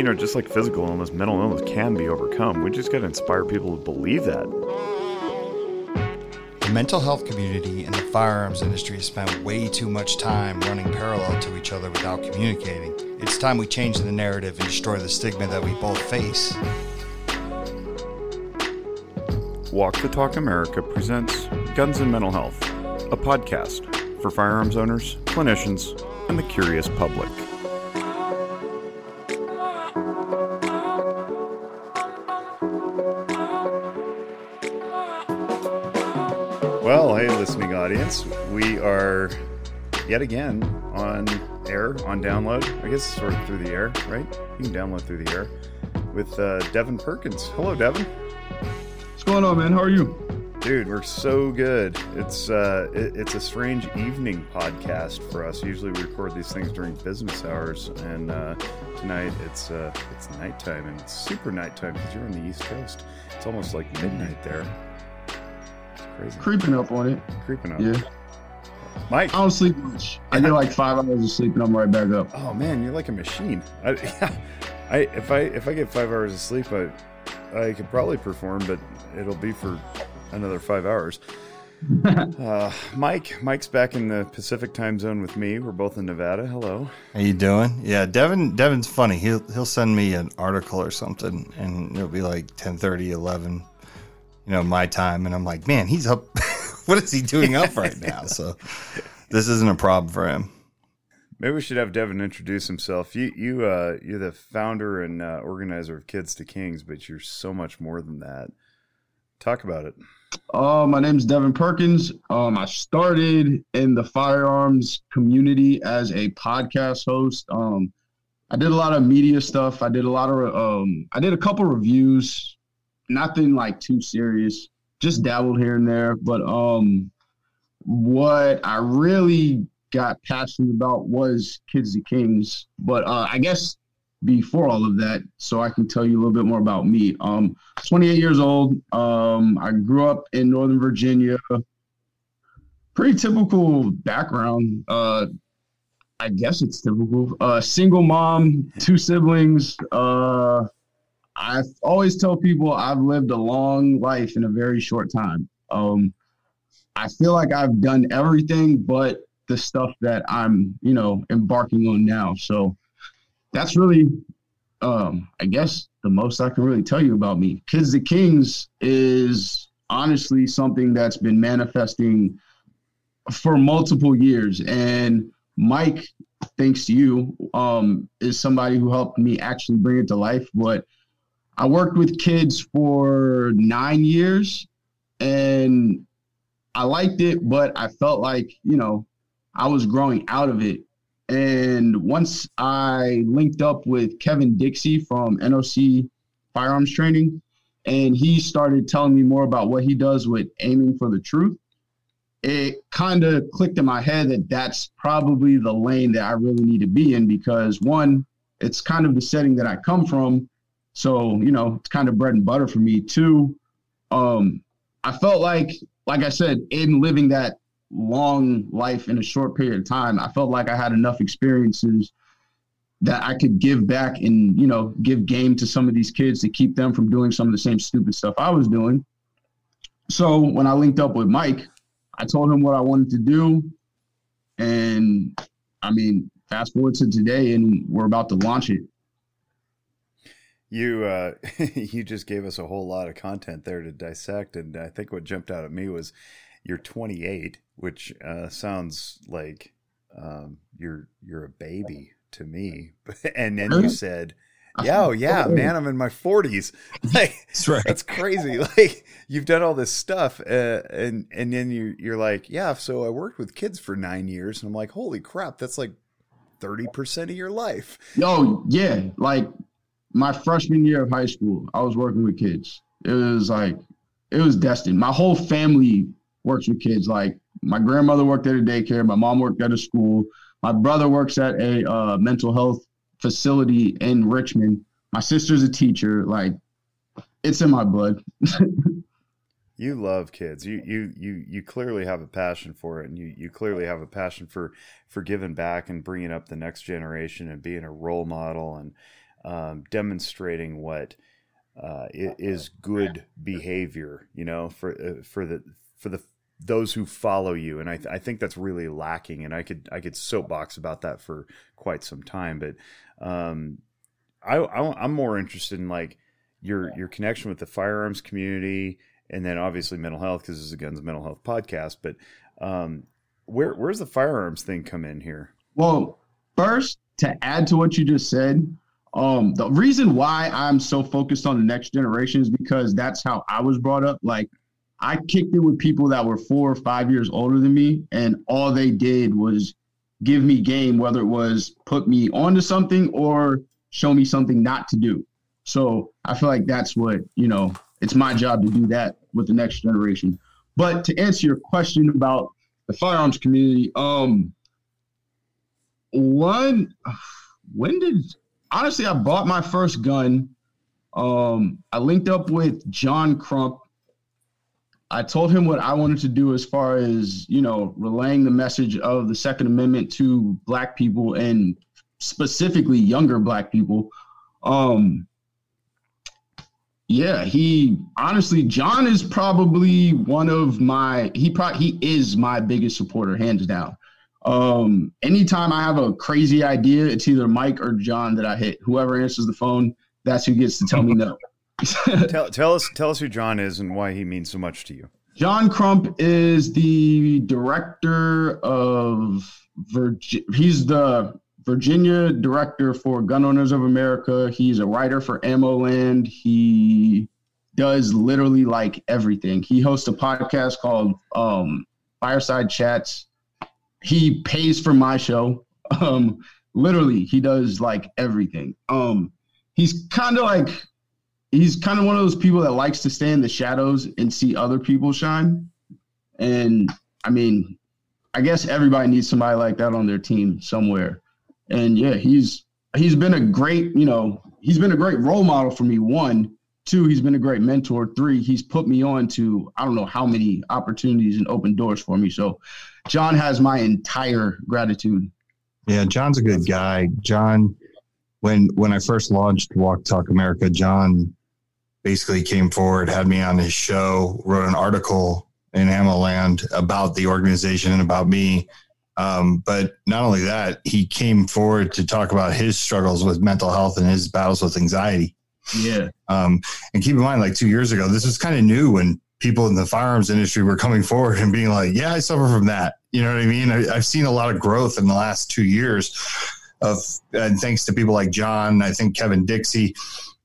you know, just like physical illness, mental illness can be overcome. We just got to inspire people to believe that. The mental health community and the firearms industry have spent way too much time running parallel to each other without communicating. It's time we change the narrative and destroy the stigma that we both face. Walk the Talk America presents Guns and Mental Health, a podcast for firearms owners, clinicians, and the curious public. Audience, we are yet again on air, on download. I guess sort of through the air, right? You can download through the air with uh, Devin Perkins. Hello, Devin. What's going on, man? How are you? Dude, we're so good. It's uh, it, it's a strange evening podcast for us. Usually, we record these things during business hours, and uh, tonight it's uh, it's nighttime, and it's super nighttime because you're on the East Coast. It's almost like midnight there. It's crazy. Creeping up on it. Creeping up. Yeah. Mike. I don't sleep much. I get like five hours of sleep and I'm right back up. Oh man, you're like a machine. I, I if I if I get five hours of sleep, I I could probably perform, but it'll be for another five hours. uh, Mike, Mike's back in the Pacific time zone with me. We're both in Nevada. Hello. How you doing? Yeah, Devin. Devin's funny. He'll he'll send me an article or something, and it'll be like 10, 11, you know, my time, and I'm like, man, he's up. what is he doing up right now? So this isn't a problem for him. Maybe we should have Devin introduce himself. You you uh you're the founder and uh, organizer of Kids to Kings, but you're so much more than that. Talk about it. Uh, my name is Devin Perkins. Um, I started in the firearms community as a podcast host. Um, I did a lot of media stuff. I did a lot of um, I did a couple reviews, nothing like too serious. Just dabbled here and there. But um, what I really got passionate about was Kids to Kings. But uh, I guess before all of that, so I can tell you a little bit more about me. Um, 28 years old. Um, I grew up in Northern Virginia. Pretty typical background. Uh, I guess it's typical. Uh, single mom, two siblings. Uh, I always tell people I've lived a long life in a very short time. Um, I feel like I've done everything but the stuff that I'm, you know, embarking on now. So that's really, um, I guess, the most I can really tell you about me. Kids to Kings is honestly something that's been manifesting for multiple years. And Mike, thanks to you, um, is somebody who helped me actually bring it to life. But I worked with kids for nine years and I liked it, but I felt like, you know, I was growing out of it. And once I linked up with Kevin Dixie from NOC Firearms Training, and he started telling me more about what he does with aiming for the truth, it kind of clicked in my head that that's probably the lane that I really need to be in because one, it's kind of the setting that I come from. So, you know, it's kind of bread and butter for me. too. um, I felt like, like I said, in living that long life in a short period of time, I felt like I had enough experiences that I could give back and, you know, give game to some of these kids to keep them from doing some of the same stupid stuff I was doing. So when I linked up with Mike, I told him what I wanted to do. And I mean, fast forward to today and we're about to launch it. You uh, you just gave us a whole lot of content there to dissect, and I think what jumped out at me was you're 28, which uh, sounds like um, you're you're a baby to me. and then you said, "Yeah, oh, yeah, man, I'm in my 40s." Like That's right. that's crazy. Like you've done all this stuff, uh, and and then you you're like, "Yeah, so I worked with kids for nine years," and I'm like, "Holy crap, that's like 30 percent of your life." Yo, yeah, like my freshman year of high school, I was working with kids. It was like it was destined. My whole family works with kids. Like my grandmother worked at a daycare, my mom worked at a school, my brother works at a uh, mental health facility in Richmond. My sister's a teacher. Like it's in my blood. You love kids. You you you you clearly have a passion for it, and you you clearly have a passion for for giving back and bringing up the next generation and being a role model. And um, demonstrating what uh, is good behavior, you know, for uh, for the for the those who follow you, and I, th- I think that's really lacking. And I could I could soapbox about that for quite some time, but um, I, I am more interested in like your your connection with the firearms community, and then obviously mental health because this is a guns mental health podcast. But um, where where's the firearms thing come in here? Well, first to add to what you just said, um, the reason why I'm so focused on the next generation is because that's how I was brought up. Like I kicked it with people that were four or five years older than me, and all they did was give me game, whether it was put me onto something or show me something not to do. So I feel like that's what, you know, it's my job to do that with the next generation. But to answer your question about the firearms community, um, one, when did honestly, I bought my first gun. Um, I linked up with John Crump. I told him what I wanted to do as far as, you know, relaying the message of the Second Amendment to black people and specifically younger black people. Um, yeah, he honestly, John is probably one of my he probably he is my biggest supporter, hands down. Um, anytime I have a crazy idea, it's either Mike or John that I hit. Whoever answers the phone, that's who gets to tell me no. tell, tell us tell us who John is and why he means so much to you. John Crump is the director of Virginia. He's the Virginia director for Gun Owners of America. He's a writer for AmmoLand. He does literally like everything. He hosts a podcast called um, Fireside Chats he pays for my show. Um, literally, he does like everything. Um, he's kind of like he's kind of one of those people that likes to stay in the shadows and see other people shine. And I mean, I guess everybody needs somebody like that on their team somewhere. And yeah, he's he's been a great, you know, he's been a great role model for me. One, two, he's been a great mentor. Three, he's put me on to I don't know how many opportunities and open doors for me. So John has my entire gratitude. Yeah, John's a good guy. John, when when I first launched Walk Talk America, John basically came forward, had me on his show, wrote an article in AmmoLand about the organization and about me. Um, but not only that, he came forward to talk about his struggles with mental health and his battles with anxiety. Yeah. Um, and keep in mind, like two years ago, this was kind of new when people in the firearms industry were coming forward and being like, "Yeah, I suffer from that." You know what I mean? I, have seen a lot of growth in the last two years of, and thanks to people like John, I think Kevin Dixie,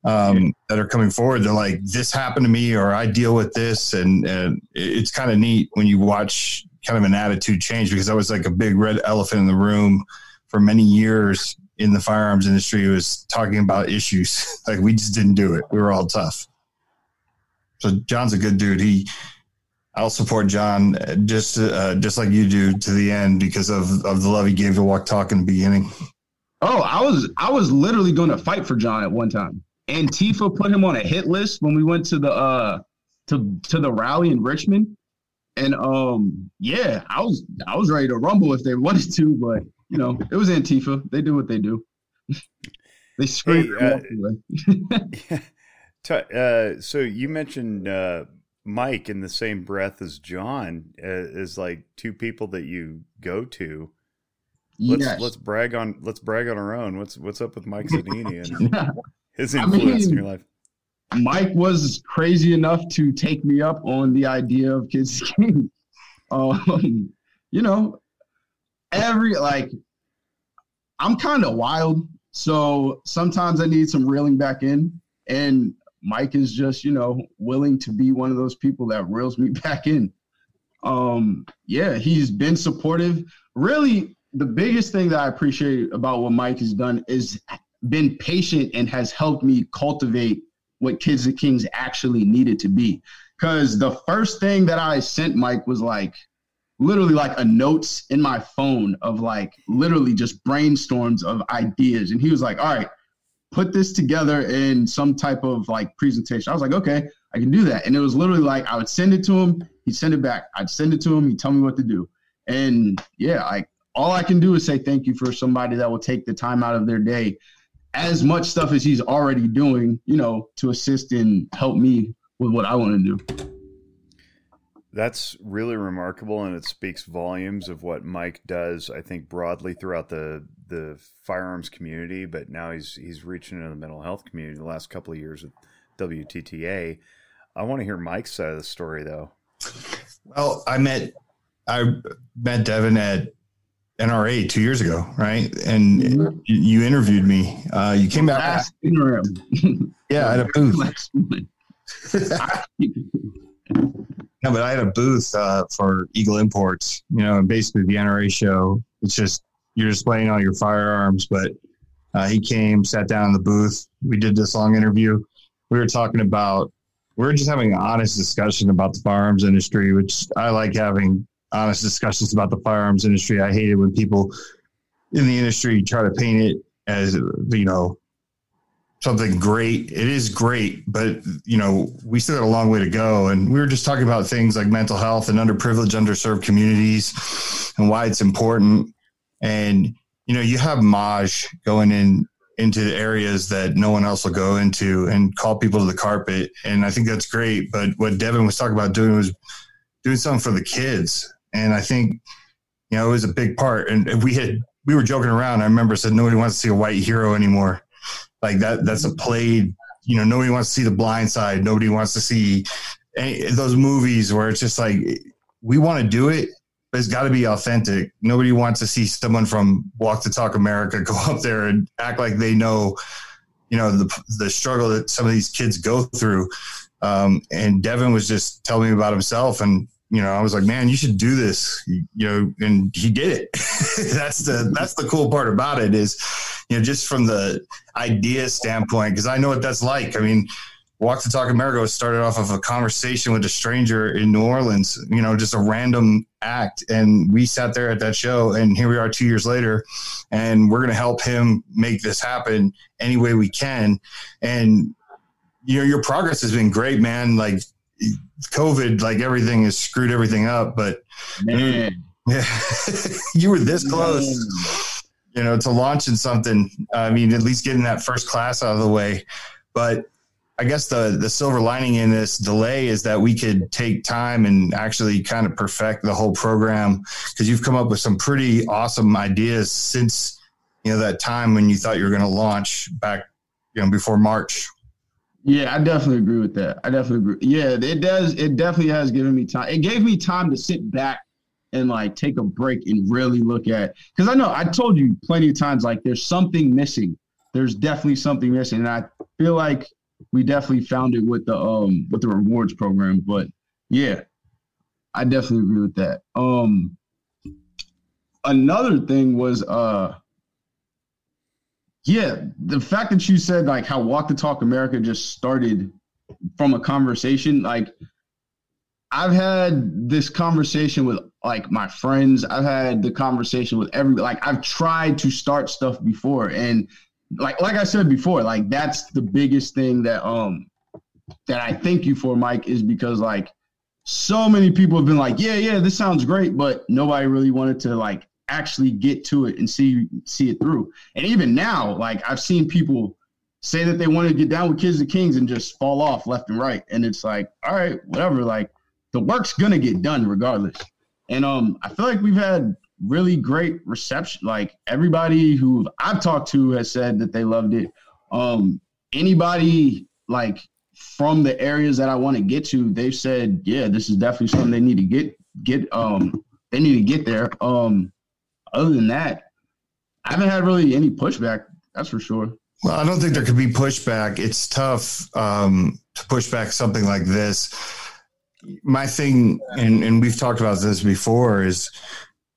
um, that are coming forward. They're like, "This happened to me," or "I deal with this," and and it's kind of neat when you watch kind of an attitude change because I was like a big red elephant in the room for many years in the firearms industry was talking about issues like we just didn't do it we were all tough so John's a good dude. He, I'll support John just uh, just like you do to the end because of of the love he gave to Walk Talk in the beginning. Oh, I was I was literally going to fight for John at one time. Antifa put him on a hit list when we went to the uh to to the rally in Richmond, and um yeah, I was I was ready to rumble if they wanted to, but you know it was Antifa. They do what they do. they scream. Hey, uh, Uh, so you mentioned uh, Mike in the same breath as John uh, as like two people that you go to. Let's yes. let's brag on let's brag on our own. What's what's up with Mike Sodini and his influence I mean, in your life? Mike was crazy enough to take me up on the idea of Kids King. Um, you know, every like I'm kind of wild, so sometimes I need some reeling back in. And Mike is just, you know, willing to be one of those people that reels me back in. Um, yeah, he's been supportive. Really, the biggest thing that I appreciate about what Mike has done is been patient and has helped me cultivate what Kids of Kings actually needed to be. Because the first thing that I sent Mike was like literally like a notes in my phone of like literally just brainstorms of ideas. And he was like, all right, put this together in some type of like presentation. I was like, okay, I can do that. And it was literally like I would send it to him, he'd send it back. I'd send it to him, he'd tell me what to do. And yeah, like all I can do is say thank you for somebody that will take the time out of their day as much stuff as he's already doing, you know, to assist and help me with what I want to do. That's really remarkable, and it speaks volumes of what Mike does. I think broadly throughout the the firearms community, but now he's he's reaching into the mental health community. The last couple of years with WTTA, I want to hear Mike's side of the story, though. Well, I met I met Devin at NRA two years ago, right? And mm-hmm. you interviewed me. Uh, you came back. Last yeah, at a booth. no, but I had a booth uh, for Eagle Imports. You know, and basically the NRA show. It's just you're displaying all your firearms. But uh, he came, sat down in the booth. We did this long interview. We were talking about. We are just having an honest discussion about the firearms industry, which I like having honest discussions about the firearms industry. I hate it when people in the industry try to paint it as you know something great. It is great, but you know we still got a long way to go. And we were just talking about things like mental health and underprivileged, underserved communities and why it's important. And you know you have Maj going in into the areas that no one else will go into and call people to the carpet. And I think that's great. But what Devin was talking about doing was doing something for the kids and I think you know it was a big part. And we had we were joking around. I remember said nobody wants to see a white hero anymore. Like that that's a played. You know, nobody wants to see the blind side. Nobody wants to see any, those movies where it's just like we want to do it, but it's got to be authentic. Nobody wants to see someone from Walk the Talk America go up there and act like they know, you know, the the struggle that some of these kids go through. Um, and Devin was just telling me about himself, and you know, I was like, man, you should do this, you know, and he did it. that's the that's the cool part about it is, you know, just from the idea standpoint, because I know what that's like. I mean, Walk to Talk America started off of a conversation with a stranger in New Orleans, you know, just a random act. And we sat there at that show, and here we are two years later, and we're going to help him make this happen any way we can. And, you know, your progress has been great, man. Like, COVID, like everything has screwed everything up. But man, yeah, you were this close, man. you know, to launching something. I mean, at least getting that first class out of the way. But I guess the the silver lining in this delay is that we could take time and actually kind of perfect the whole program because you've come up with some pretty awesome ideas since you know that time when you thought you were going to launch back you know before March. Yeah, I definitely agree with that. I definitely agree. Yeah, it does. It definitely has given me time. It gave me time to sit back and like take a break and really look at because I know I told you plenty of times like there's something missing. There's definitely something missing, and I feel like we definitely found it with the um with the rewards program. But yeah, I definitely agree with that. Um, another thing was uh yeah, the fact that you said like how Walk the Talk America just started from a conversation, like I've had this conversation with like my friends. I've had the conversation with every like I've tried to start stuff before and like like I said before, like that's the biggest thing that um that I thank you for, Mike, is because like so many people have been like, yeah, yeah, this sounds great, but nobody really wanted to like actually get to it and see see it through. And even now, like I've seen people say that they want to get down with Kids of Kings and just fall off left and right. And it's like, all right, whatever. Like the work's gonna get done regardless. And um, I feel like we've had really great reception. Like everybody who I've talked to has said that they loved it. Um, anybody like from the areas that I want to get to, they've said, yeah, this is definitely something they need to get get um they need to get there. Um other than that, I haven't had really any pushback. That's for sure. Well, I don't think there could be pushback. It's tough um, to push back something like this. My thing, and, and we've talked about this before, is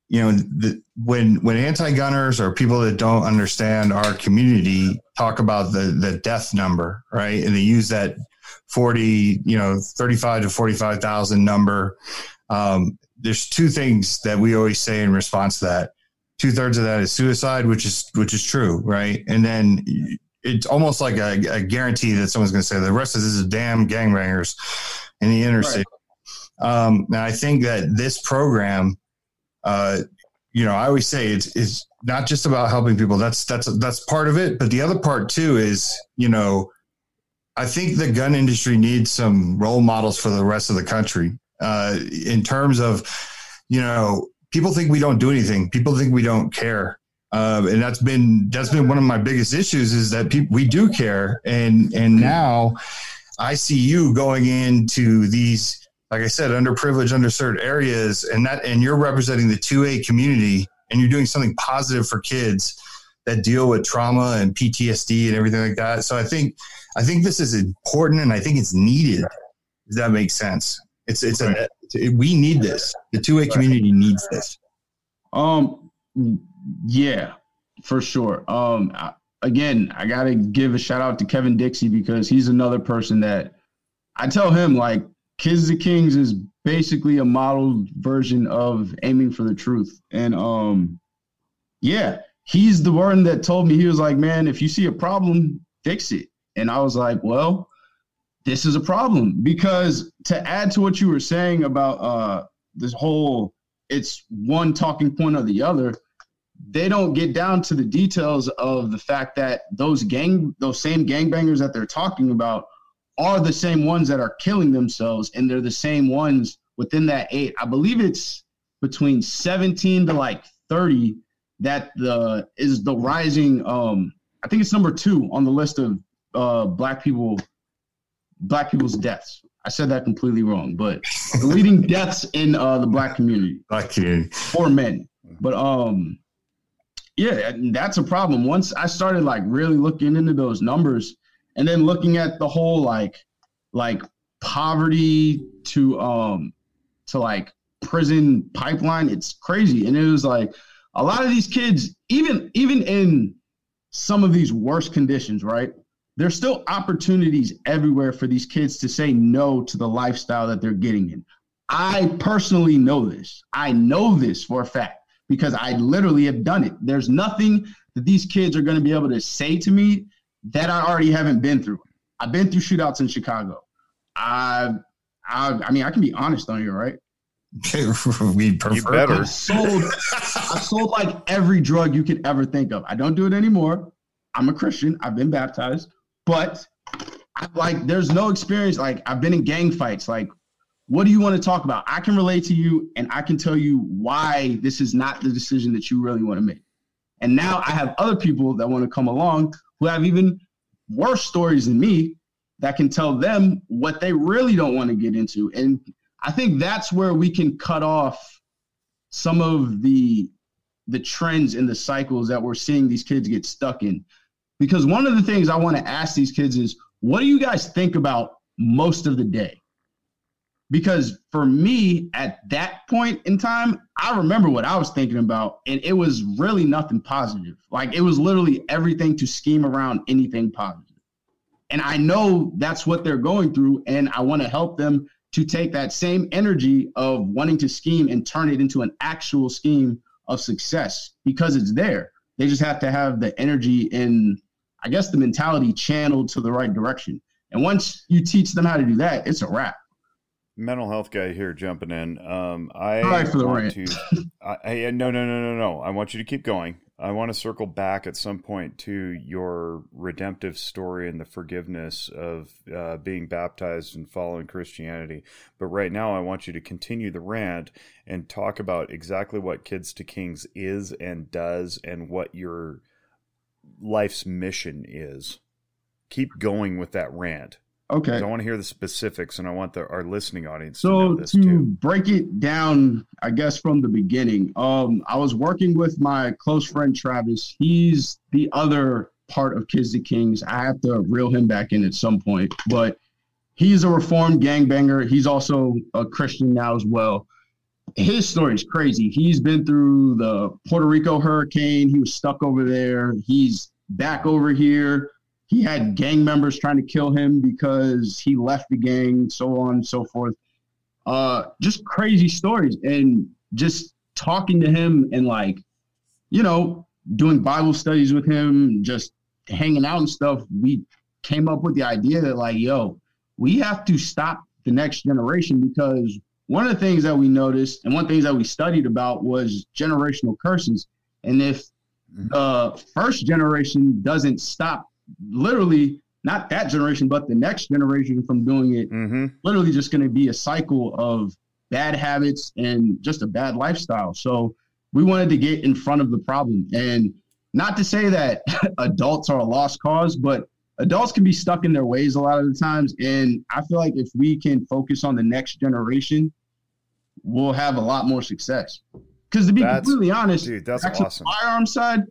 you know the, when when anti-gunners or people that don't understand our community talk about the the death number, right, and they use that forty, you know, thirty-five to forty-five thousand number. Um, there's two things that we always say in response to that two thirds of that is suicide, which is which is true, right? And then it's almost like a, a guarantee that someone's going to say the rest of this is damn gangbangers in the inner Right. Um, and I think that this program, uh, you know, I always say it's is not just about helping people. That's that's that's part of it, but the other part too is, you know, I think the gun industry needs some role models for the rest of the country uh, in terms of, you know, people think we don't do anything. People think we don't care. Uh, and that's been that's been one of my biggest issues is that people we do care and and now I see you going into these like I said underprivileged underserved areas and that and you're representing the 2A community and you're doing something positive for kids that deal with trauma and PTSD and everything like that so I think I think this is important and I think it's needed does that make sense it's it's a we need this the 2A community needs this um yeah, for sure. Um, I, again, I gotta give a shout out to Kevin Dixie because he's another person that I tell him like Kids to Kings is basically a modeled version of aiming for the truth. And um, yeah, he's the one that told me he was like, man, if you see a problem, fix it. And I was like, well, this is a problem. Because to add to what you were saying about uh this whole it's one talking point or the other they don't get down to the details of the fact that those gang those same gangbangers that they're talking about are the same ones that are killing themselves and they're the same ones within that eight. I believe it's between 17 to like 30 that the is the rising um i think it's number two on the list of uh black people black people's deaths i said that completely wrong but the leading deaths in uh the black community black community for men but um yeah, that's a problem. Once I started like really looking into those numbers and then looking at the whole like like poverty to um to like prison pipeline, it's crazy. And it was like a lot of these kids, even even in some of these worst conditions, right? There's still opportunities everywhere for these kids to say no to the lifestyle that they're getting in. I personally know this. I know this for a fact because I literally have done it. There's nothing that these kids are going to be able to say to me that I already haven't been through. I've been through shootouts in Chicago. I, I, I mean, I can be honest on here, right? we prefer. You better. I sold, I sold like every drug you could ever think of. I don't do it anymore. I'm a Christian. I've been baptized, but I, like, there's no experience. Like, I've been in gang fights. Like, what do you want to talk about? I can relate to you and I can tell you why this is not the decision that you really want to make. And now I have other people that want to come along who have even worse stories than me that can tell them what they really don't want to get into. And I think that's where we can cut off some of the the trends and the cycles that we're seeing these kids get stuck in. Because one of the things I want to ask these kids is what do you guys think about most of the day? because for me at that point in time i remember what i was thinking about and it was really nothing positive like it was literally everything to scheme around anything positive. and i know that's what they're going through and i want to help them to take that same energy of wanting to scheme and turn it into an actual scheme of success because it's there they just have to have the energy and i guess the mentality channeled to the right direction and once you teach them how to do that it's a wrap mental health guy here jumping in. Um, I right for the rant. to. I, I, no, no, no, no, no. I want you to keep going. I want to circle back at some point to your redemptive story and the forgiveness of uh, being baptized and following Christianity. But right now, I want you to continue the rant and talk about exactly what Kids to Kings is and does and what your life's mission is. Keep going with that rant. Okay. I want to hear the specifics, and I want the, our listening audience so to, to break it down, I guess from the beginning. Um, I was working with my close friend Travis. He's the other part of Kids to Kings. I have to reel him back in at some point, but he's a reformed gangbanger. He's also a Christian now as well. His story is crazy. He's been through the Puerto Rico hurricane. He was stuck over there. He's back over here he had gang members trying to kill him because he left the gang, so on and so forth. Uh, just crazy stories, and just talking to him and like, you know, doing Bible studies with him, just hanging out and stuff. We came up with the idea that like, yo, we have to stop the next generation because one of the things that we noticed and one of the things that we studied about was generational curses. And if Mhm. the first generation doesn't stop, literally, not that generation, but the next generation from doing it, Mm-hmm. literally just going to be a cycle of bad habits and just a bad lifestyle. So we wanted to get in front of the problem. And not to say that adults are a lost cause, but adults can be stuck in their ways a lot of the times. And I feel like if we can focus on the next generation, we'll have a lot more success. Because to be That's- completely honest, Dude, that's back to the awesome. firearm side,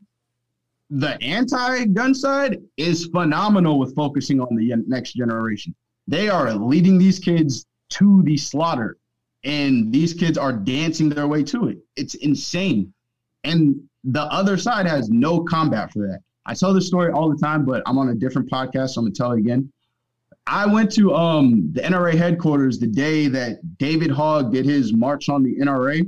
the anti-gun side is phenomenal with focusing on the next generation. They are leading these kids to the slaughter, and these kids are dancing their way to it. It's insane, and the other side has no combat for that. I tell this story all the time, but I'm on a different podcast, so I'm gonna tell it again. I went to um, the NRA headquarters the day that David Hogg did his march on the NRA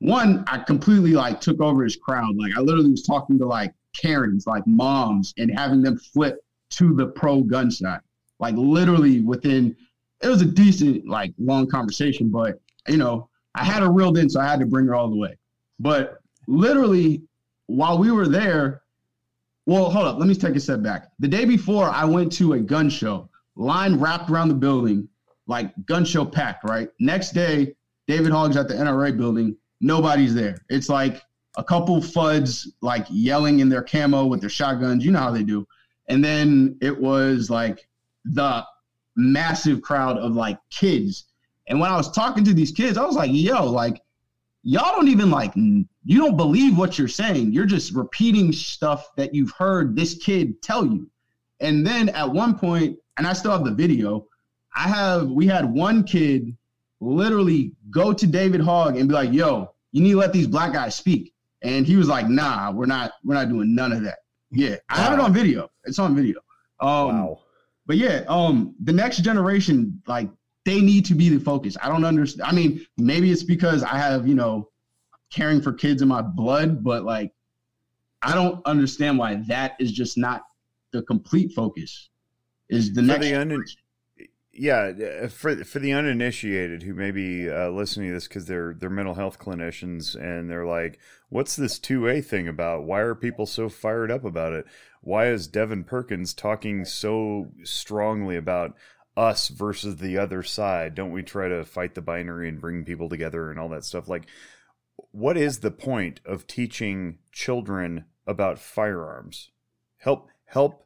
one, I completely like took over his crowd. Like I literally was talking to like Karens, like moms, and having them flip to the pro gun side. Like literally within it was a decent, like long conversation, but you know, I had her reeled in, so I had to bring her all the way. But literally, while we were there, well, hold up, let me take a step back. The day before, I went to a gun show, line wrapped around the building, like gun show packed, right? Next day, David Hogg's at the NRA building nobody's there. It's like a couple fuds like yelling in their camo with their shotguns. You know how they do. And then it was like the massive crowd of like kids. And when I was talking to these kids, I was like, yo, like, y'all don't even like, you don't believe what you're saying. You're just repeating stuff that you've heard this kid tell you. And then at one point, and I still have the video, I have, we had one kid literally go to David Hogg and be like, yo, you need to let these black guys speak. And he was like, nah, we're not, we're not doing none of that. Yeah. I have it on video. It's on video. Um, wow. but yeah, um, the next generation, like they need to be the focus. I don't understand. I mean, maybe it's because I have, you know, caring for kids in my blood, but like, I don't understand why that is just not complete focus. Is the next the un- yeah uh, for for the uninitiated who may be uh, listening to this because they're they're mental health clinicians and they're like what's this 2a thing about? Why are people so fired up about it? Why is devin perkins talking so strongly about us versus the other side? Don't we try to fight the binary and bring people together and all that stuff? Like what is the point of teaching children about firearms? Help help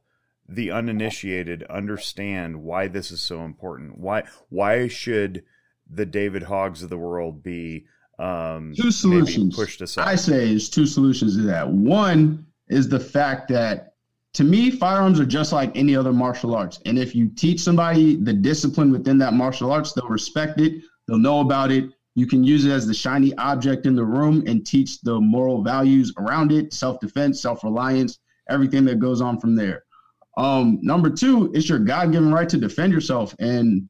the uninitiated understand why this is so important. Why why should the David Hoggs of the world be um, Two solutions. pushed aside? I say is two solutions to that. One is the fact that to me, firearms are just like any other martial arts. And if you teach somebody the discipline within that martial arts, they'll respect it, they'll know about it. You can use it as the shiny object in the room and teach the moral values around it, self-defense, self-reliance, everything that goes on from there. Um, number two, it's your God-given right to defend yourself. And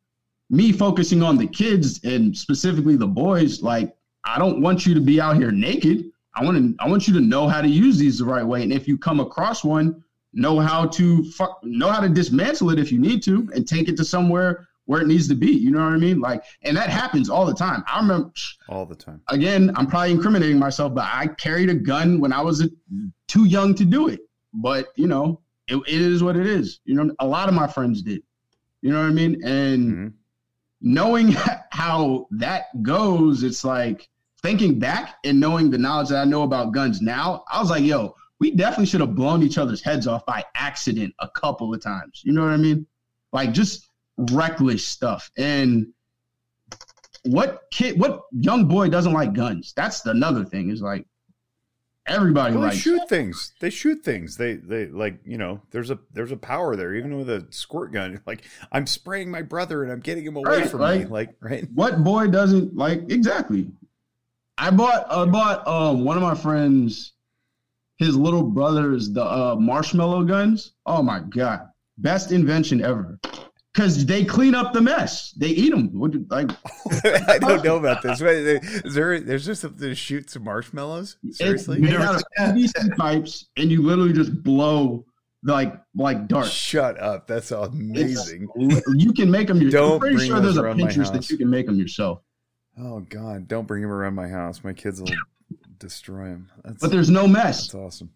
me focusing on the kids and specifically the boys, like I don't want you to be out here naked. I want to I want you to know how to use these the right way. And if you come across one, know how to fuck, know how to dismantle it if you need to and take it to somewhere where it needs to be. You know what I mean? Like, and that happens all the time. I remember all the time. again, I'm probably incriminating myself, but I carried a gun when I was too young to do it. But you know, it, it is what it is. You know, a lot of my friends did. You know what I mean? And Mhm. knowing how that goes, it's like thinking back and knowing the knowledge that I know about guns now, I was like, yo, we definitely should have blown each other's heads off by accident a couple of times. You know what I mean? Like just reckless stuff. And what kid, what young boy doesn't like guns? That's another thing. Is like everybody Well, they likes. shoot things. They shoot things. They they like you know. There's a there's a power there. Even with a squirt gun, like I'm spraying my brother and I'm getting him away Right, from me. like- Like right. what boy doesn't like exactly i bought i bought um one of my friends his little brother's the uh marshmallow guns oh my god best invention ever because they clean up the mess they eat them what, do- like I don't know about this. Wait, Is there there's just something to shoot some marshmallows? Seriously? it's made never out of PVC pipes and you literally just blow like like darts Shut up. That's amazing. you can make them yourself Don't i'm pretty sure there's a around pinterest that you can make them yourself Oh God! Don't bring them around my house. My kids will destroy them. That's, But there's no mess. that's awesome.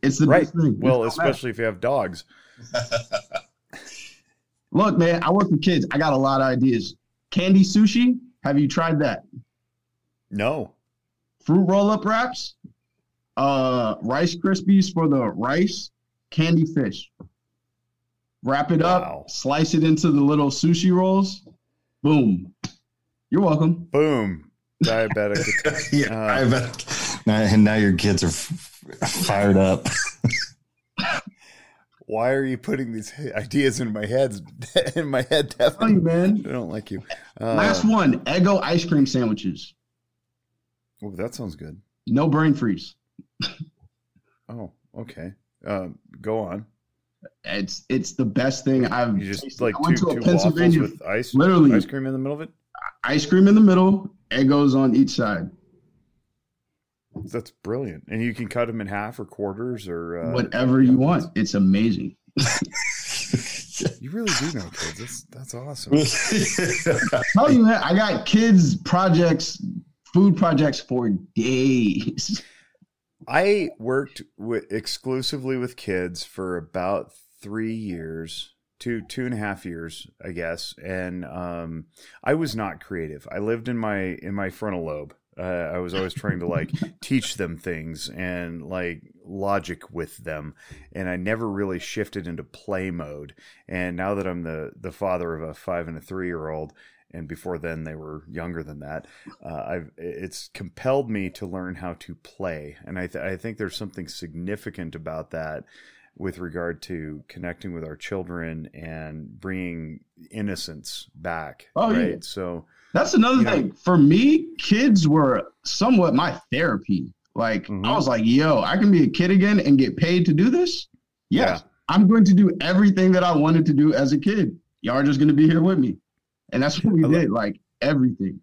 It's the Right. best thing. Well, There's no mess. especially if you have dogs. look, man, I work with kids. I got a lot of ideas. Candy sushi. Have you tried that? No. Fruit roll up wraps. Uh, Rice Krispies for the rice. Candy fish. Wrap it Wow. up. Slice it into the little sushi rolls. Boom. You're welcome. Boom. Diabetic. yeah, Uh, I bet. Now, and now your kids are f- fired up. Why are you putting these ideas in my head? In my head, Tell you, man. I don't like you. Uh, Last one. Eggo ice cream sandwiches. oh, that sounds good. No brain freeze. Oh, okay. Um, go on. It's it's the best thing I've. You just tasted. like I two, went to a two Pennsylvania with ice, literally ice cream in the middle of it. ice cream in the middle, Eggos on each side. That's brilliant, and you can cut them in half or quarters or uh, Whatever you want. It's amazing. You really do know kids. That's that's awesome. Tell you, man, I got kids projects, food projects for days. I worked with exclusively with kids for about three years, two two and a half years, I guess, and um, I was not creative. I lived in my in my frontal lobe. Uh, I was always trying to like teach them things and like logic with them, and I never really shifted into play mode. And now that I'm the the father of a five and a three year old, and before then they were younger than that. Uh, I've it's compelled me to learn how to play, and I th- I think there's something significant about that with regard to connecting with our children and bringing innocence back. Oh, yeah. So That's another Yeah. thing. For me, kids were somewhat my therapy. Like Mhm. I was like, yo, I can be a kid again and get paid to do this. Yes, Yeah. I'm going to do everything that I wanted to do as a kid. Y'all are just going to be here with me, and that's what we I did. Like everything.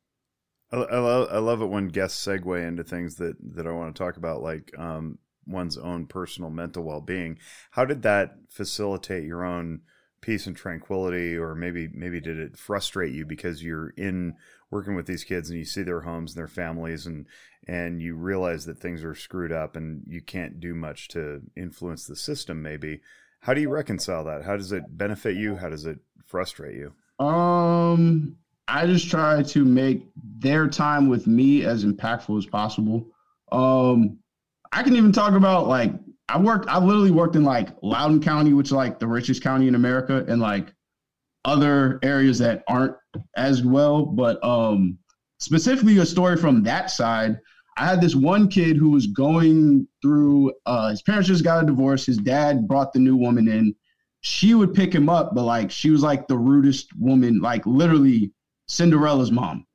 I, I, love, I love it when guests segue into things that, that I want to talk about, like um, one's own personal mental well being. How did that facilitate your own peace and tranquility, or maybe maybe did it frustrate you because you're in working with these kids and you see their homes and their families and and you realize that things are screwed up and you can't do much to influence the system. Maybe how do you reconcile that? How does it benefit you? How does it frustrate you? Um, I just try to make their time with me as impactful as possible. Um, I can even talk about like I worked. I've literally worked in like Loudoun County, which is like the richest county in America, and like other areas that aren't as well. But um, specifically, a story from that side. I had this one kid who was going through. Uh, his parents just got a divorce. His dad brought the new woman in she would pick him up, but like she was like the rudest woman, like literally Cinderella's mom.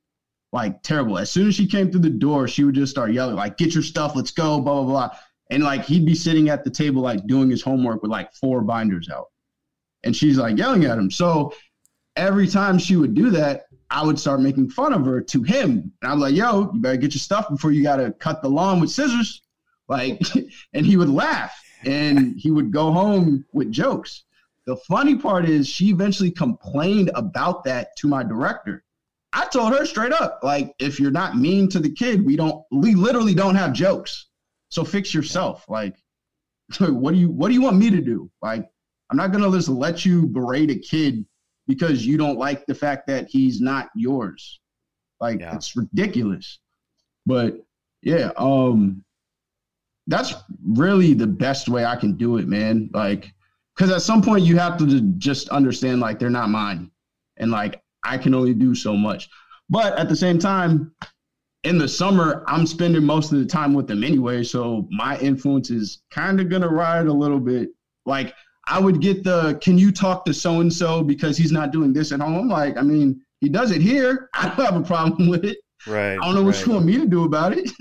Like terrible. As soon as she came through the door, she would just start yelling, like, get your stuff, let's go, blah, blah, blah. And like he'd be sitting at the table, like doing his homework with like four binders out. And she's like yelling at him. So every time she would do that, I would start making fun of her to him. And I was like, yo, you better get your stuff before you gotta cut the lawn with scissors. Like, and he would laugh and he would go home with jokes. The funny part is she eventually complained about that to my director. I told her straight up, like, if you're not mean to the kid, we don't we literally don't have jokes. So fix yourself. Like, what do you what do you want me to do? Like, I'm not gonna just let you berate a kid because you don't like the fact that he's not yours. Like, Yeah. it's ridiculous. But yeah, um, that's really the best way I can do it, man. Like, because at some point you have to just understand like they're not mine, and like I can only do so much. But at the same time, in the summer, I'm spending most of the time with them anyway, so my influence is kind of gonna ride a little bit. Like I would get the, can you talk to so and so because he's not doing this at home? I'm like, I mean, he does it here. I don't have a problem with it. Right. I don't know what right. you want me to do about it.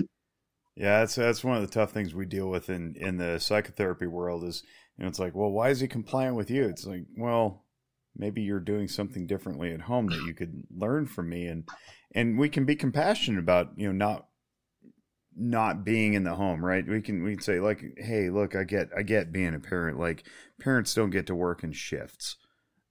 Yeah, that's that's one of the tough things we deal with in in the psychotherapy world is you know it's like, well, why is he compliant with you? It's like, well, maybe you're doing something differently at home that you could learn from me and and we can be compassionate about, you know, not not being in the home, right? We can we can say like, hey, look, I get I get being a parent. Like parents don't get to work in shifts.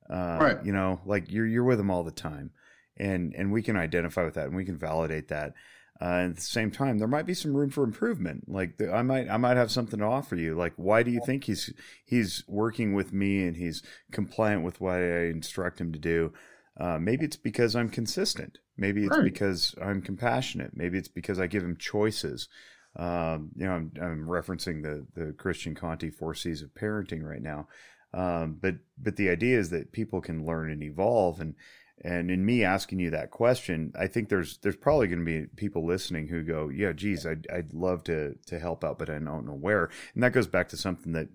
Uh, Right. you know, like you're you're with them all the time. and and we can identify with that and we can validate that. Uh, at the same time, there might be some room for improvement. Like the, I might, I might have something to offer you. Like, why do you think he's he's working with me and he's compliant with what I instruct him to do? Uh, maybe it's because I'm consistent. Maybe it's right. because I'm compassionate. Maybe it's because I give him choices. Um, you know, I'm, I'm, referencing the the Christian Conti four C's of parenting right now. Um, but but the idea is that people can learn and evolve, and and in me asking you that question, I think there's there's probably going to be people listening who go, yeah, geez, I'd I'd love to to help out, but I don't know where. And that goes back to something that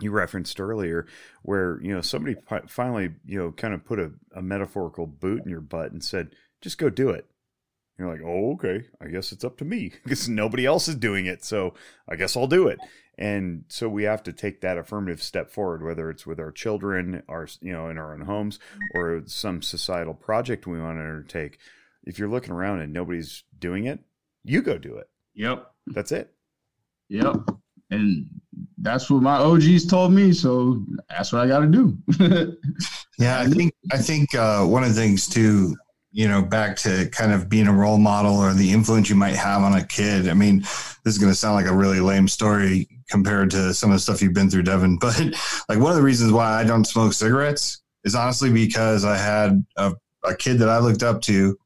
you referenced earlier, where you know somebody finally you know kind of put a, a metaphorical boot in your butt and said, just go do it. You're like, oh, okay. I guess it's up to me because nobody else is doing it. So I guess I'll do it. And so we have to take that affirmative step forward, whether it's with our children, our you know, in our own homes, or some societal project we want to undertake. If you're looking around and nobody's doing it, you go do it. Yep. That's it. Yep. And that's what my OGs told me, so that's what I got to do. yeah, I think I think uh, one of the things too you know, back to kind of being a role model or the influence you might have on a kid. I mean, this is going to sound like a really lame story compared to some of the stuff you've been through, Devin. But like one of the reasons why I don't smoke cigarettes is honestly because I had a, a kid that I looked up to, you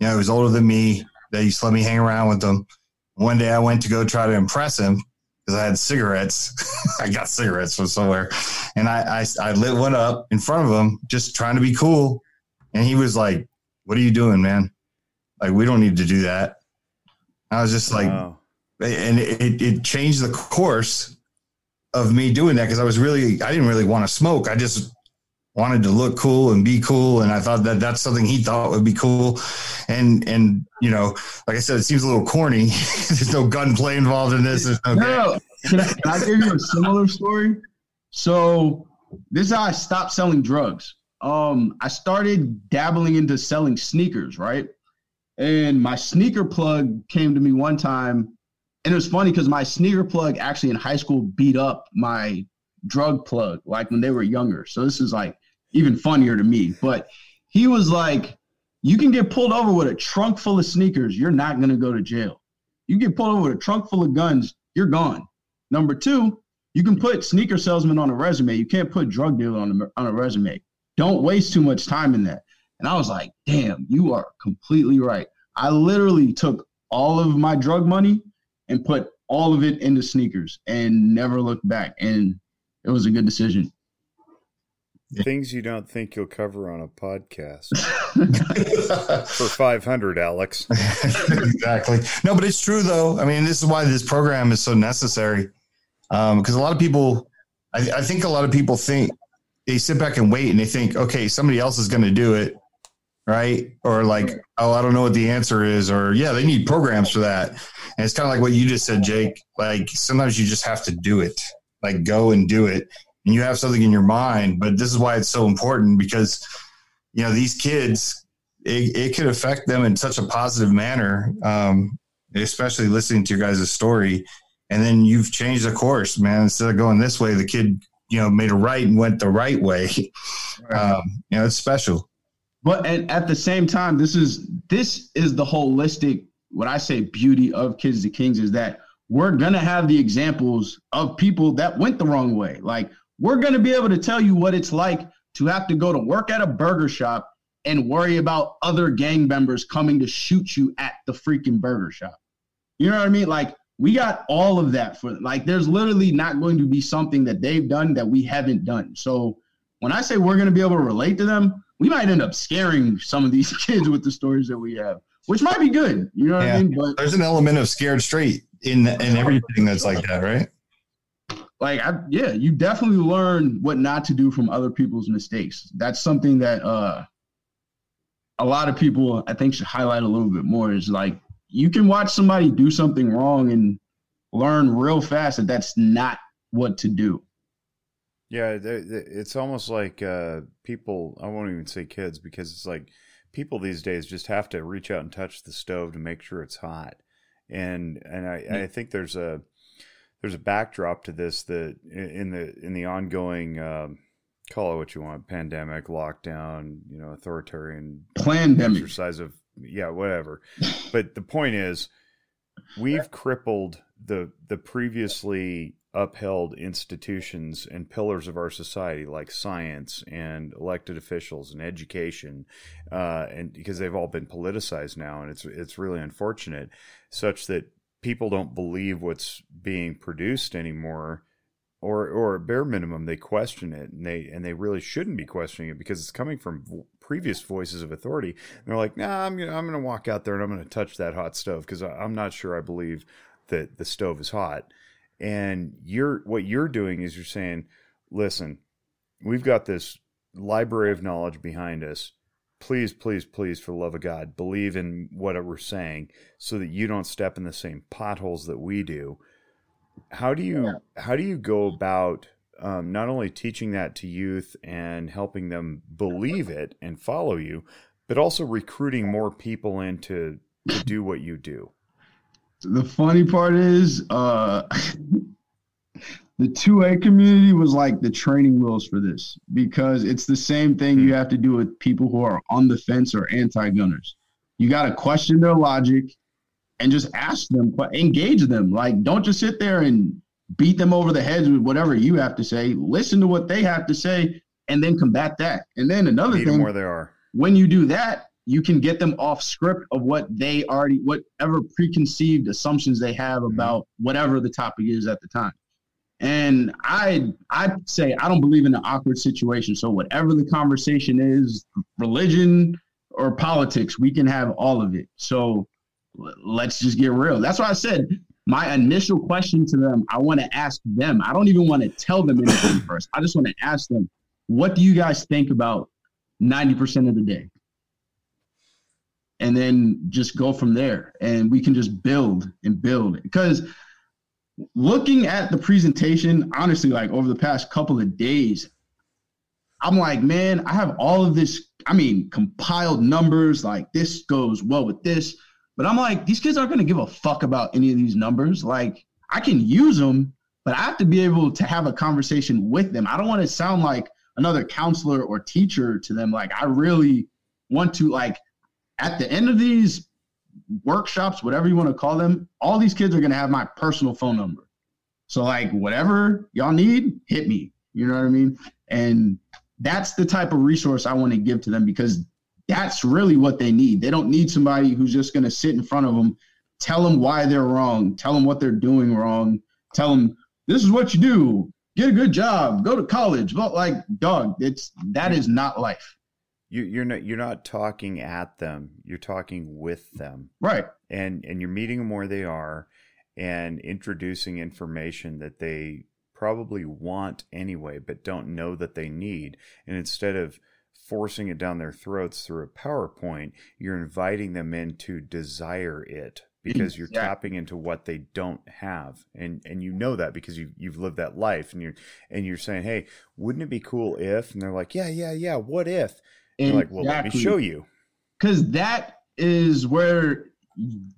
know, he was older than me that used to let me hang around with them. One day I went to go try to impress him because I had cigarettes. I got cigarettes from somewhere. And I, I, I lit one up in front of him, just trying to be cool. And he was like, what are you doing, man? Like, we don't need to do that. I was just like, wow. and it, it changed the course of me doing that because I was really, I didn't really want to smoke. I just wanted to look cool and be cool. And I thought that that's something he thought would be cool. And, and, you know, like I said, it seems a little corny. There's no gunplay involved in this. no, no. Can, I, can I give you a similar story? So this is how I stopped selling drugs um, I started dabbling into selling sneakers, right? And my sneaker plug came to me one time. And it was funny because my sneaker plug actually in high school beat up my drug plug, like when they were younger. So this is like even funnier to me. But he was like, You can get pulled over with a trunk full of sneakers. You're not going to go to jail. You get pulled over with a trunk full of guns. You're gone. Number two, you can put sneaker salesman on a resume. You can't put drug dealer on a, on a resume. Don't waste too much time in that. And I was like, damn, you are completely right. I literally took all of my drug money and put all of it into sneakers and never looked back. And it was a good decision. Things you don't think you'll cover on a podcast for 500, Alex. exactly. No, but it's true, though. I mean, this is why this program is so necessary. Because um, a lot of people, I, I think a lot of people think they sit back and wait and they think, okay, somebody else is going to do it, right? Or like, oh, I don't know what the answer is, or yeah, they need programs for that. And it's kind of like what you just said, Jake. Like sometimes you just have to do it, like go and do it, and you have something in your mind. But this is why it's so important because you know these kids, it, it could affect them in such a positive manner, um, especially listening to your guys' story. And then you've changed the course, man. Instead of going this way, the kid you know made a right and went the right way. Right. Um, you know, it's special. But and at the same time, this is this is the holistic. What I say, beauty of Kids to Kings is that we're gonna have the examples of people that went the wrong way. Like we're gonna be able to tell you what it's like to have to go to work at a burger shop and worry about other gang members coming to shoot you at the freaking burger shop. You know what I mean? Like we got all of that for like there's literally not going to be something that they've done that we haven't done. So when i say we're going to be able to relate to them we might end up scaring some of these kids with the stories that we have which might be good you know what yeah. i mean? But there's an element of scared straight in in everything that's like that right? Like I, yeah you definitely learn what not to do from other people's mistakes. That's something that uh a lot of people i think should highlight a little bit more is like you can watch somebody do something wrong and learn real fast that that's not what to do. Yeah, it's almost like uh, people. I won't even say kids because it's like people these days just have to reach out and touch the stove to make sure it's hot, and and I, I think there's a there's a backdrop to this that in the in the ongoing um, call it what you want pandemic lockdown you know authoritarian pandemic exercise of yeah whatever. But the point is we've crippled the the previously upheld institutions and pillars of our society like science and elected officials and education uh, and because they've all been politicized now and it's it's really unfortunate such that people don't believe what's being produced anymore or or bare minimum they question it and they and they really shouldn't be questioning it because it's coming from previous voices of authority and they're like nah i'm gonna i'm gonna walk out there and i'm gonna touch that hot stove because i'm not sure i believe that the stove is hot. And you're what you're doing is you're saying listen we've got this library of knowledge behind us. Please please please for the love of god believe in what we're saying so that you don't step in the same potholes that we do. How do you how do you go about um, not only teaching that to youth and helping them believe it and follow you, but also recruiting more people in to, do what you do? The funny part is, uh, the 2A community was like the training wheels for this because it's the same thing you have to do with people who are on the fence or anti gunners. You got to question their logic and just ask them, engage them. Like, don't just sit there and beat them over the heads with whatever you have to say. Listen to what they have to say and then combat that. And then another thing, where they are. When you do that, you can get them off script of what they already, whatever preconceived assumptions they have mm-hmm. about whatever the topic is at the time. And I I say I don't believe in an awkward situation. So whatever the conversation is, religion or politics, we can have all of it. So let's just get real. That's why I said my initial question to them, I want to ask them. I don't even want to tell them anything first. I just want to ask them, what do you guys think about 90% of the day? And then just go from there. And we can just build and build. Because looking at the presentation, honestly, like over the past couple of days, I'm like, man, I have all of this, I mean, compiled numbers, like this goes well with this but I'm like, these kids aren't going to give a fuck about any of these numbers. Like, I can use them, but I have to be able to have a conversation with them. I don't want to sound like another counselor or teacher to them. Like, I really want to, like, at the end of these workshops, whatever you want to call them, all these kids are going to have my personal phone number. So, like, whatever y'all need, hit me. You know what I mean? And that's the type of resource I want to give to them because that's really what they need. They don't need somebody who's just going to sit in front of them, tell them why they're wrong, tell them what they're doing wrong, tell them this is what you do, get a good job, go to college. But like, dog, it's that is not life. You, you're not you're not talking at them. You're talking with them, right? And and you're meeting them where they are, and introducing information that they probably want anyway, but don't know that they need. And instead of forcing it down their throats through a PowerPoint, you're inviting them in to desire it because you're yeah. tapping into what they don't have. And and you know that because you you've lived that life and you're and you're saying hey wouldn't it be cool if and they're like yeah yeah yeah what if? And you're like well let me show you. Because that is where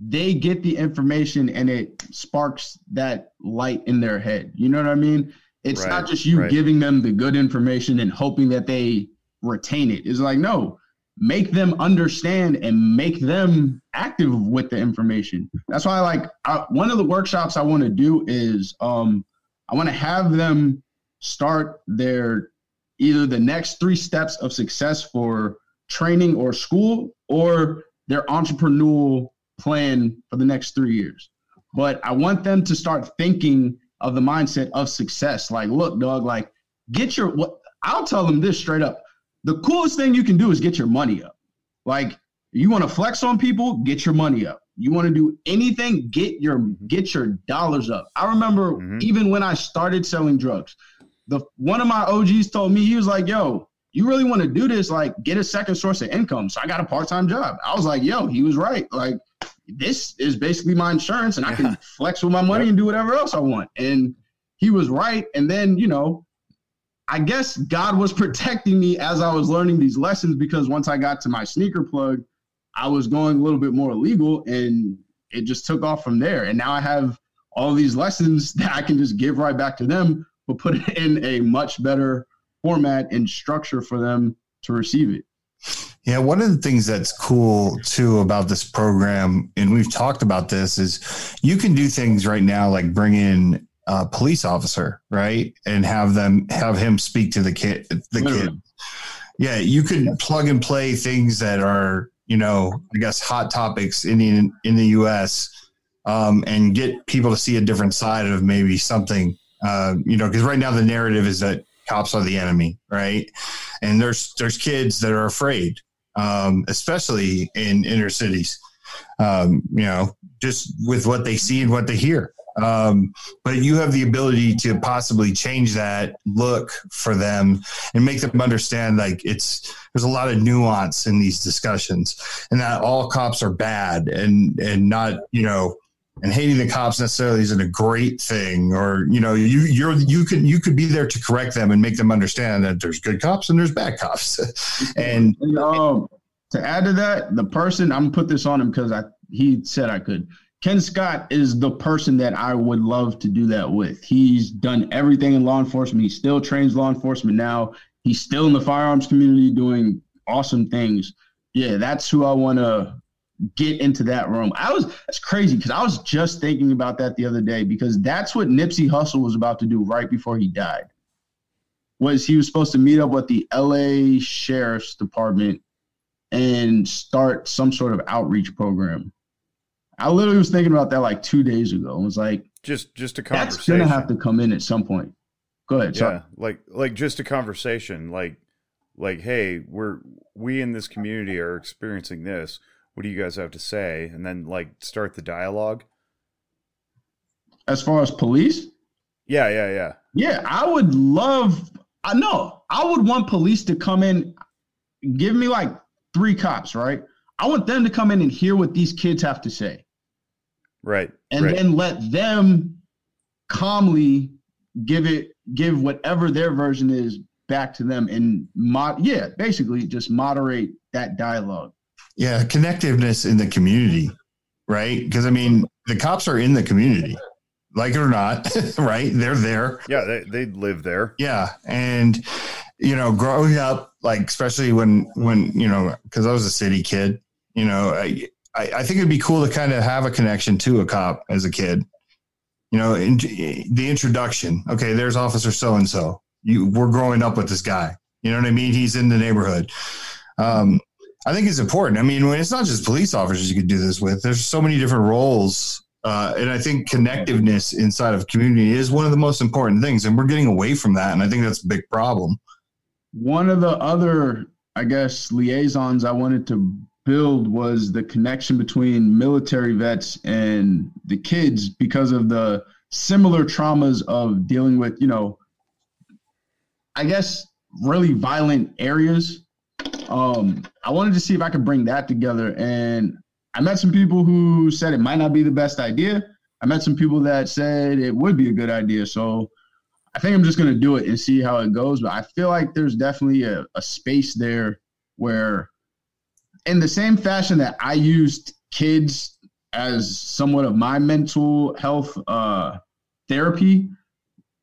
they get the information and it sparks that light in their head. You know what i mean? It's right, not just you right. giving them the good information and hoping that they retain it. It's like, no, make them understand and make them active with the information. That's why, like, I, one of the workshops I want to do is um, I want to have them start their either the next three steps of success for training or school or their entrepreneurial plan for the next three years. But I want them to start thinking of the mindset of success. Like, look, dog, like, get your what I'll tell them this straight up the coolest thing you can do is get your money up. Like you want to flex on people, get your money up. You want to do anything, get your get your dollars up. I remember mm-hmm. even when I started selling drugs, the one of my OGs told me he was like, "Yo, you really want to do this? Like, get a second source of income." So I got a part time job. I was like, "Yo, he was right. Like, this is basically my insurance, and I can flex with my money and do whatever else I want." And he was right. And then you know, I guess God was protecting me as I was learning these lessons because once I got to my sneaker plug, I was going a little bit more illegal and it just took off from there. And now I have all these lessons that I can just give right back to them, but put it in a much better format and structure for them to receive it. Yeah, one of the things that's cool too about this program, and we've talked about this, is you can do things right now like bring in a police officer, right, and have them have him speak to the kid, the kid. Yeah, you could plug and play things that are, you know, I guess hot topics in the, in the U.S. Um, and get people to see a different side of maybe something, uh, you know, because right now the narrative is that cops are the enemy, right? And there's there's kids that are afraid, um, especially in inner cities, um, you know, just with what they see and what they hear. Um, but you have the ability to possibly change that look for them and make them understand like it's there's a lot of nuance in these discussions and that all cops are bad and and not you know and hating the cops necessarily isn't a great thing or you know you you're you could you could be there to correct them and make them understand that there's good cops and there's bad cops and And, um, to add to that, the person I'm gonna put this on him because I he said I could. Ken Scott is the person that I would love to do that with. He's done everything in law enforcement. He still trains law enforcement now. He's still in the firearms community doing awesome things. Yeah, that's who I want to get into that room. I was that's crazy because I was just thinking about that the other day because that's what Nipsey Hussle was about to do right before he died. Was he was supposed to meet up with the LA Sheriff's Department and start some sort of outreach program. I literally was thinking about that like two days ago. I was like, Just just a conversation. that's gonna have to come in at some point. Go ahead. Sorry. yeah, like like just a conversation. Like like hey, we're we in this community are experiencing this. What do you guys have to say? And then like start the dialogue. As far as police, Yeah, yeah, yeah. yeah, I would love. I know I would want police to come in, give me like three cops, right? I want them to come in and hear what these kids have to say. Right. and right. then let them calmly give it give whatever their version is back to them and mod yeah basically just moderate that dialogue yeah connectiveness in the community right because i mean the cops are in the community like it or not right they're there yeah, they they live there. yeah and you know growing up like especially when when you know because i was a city kid you know I, I think it'd be cool to kind of have a connection to a cop as a kid. You know in, the introduction okay there's officer so and so you we're growing up with this guy. You know what i mean? He's in the neighborhood. Um i think it's important. I mean it's not just police officers you could do this with. There's so many different roles uh, and I think connectiveness inside of community is one of the most important things, and we're getting away from that, and I think that's a big problem. one of the other i guess liaisons i wanted to build was the connection between military vets and the kids because of the similar traumas of dealing with you know i guess really violent areas um i wanted to see if i could bring that together and i met some people who said it might not be the best idea i met some people that said it would be a good idea so I think I'm just going to do it and see how it goes. But I feel like there's definitely a, a space there where, in the same fashion that I used kids as somewhat of my mental health uh, therapy,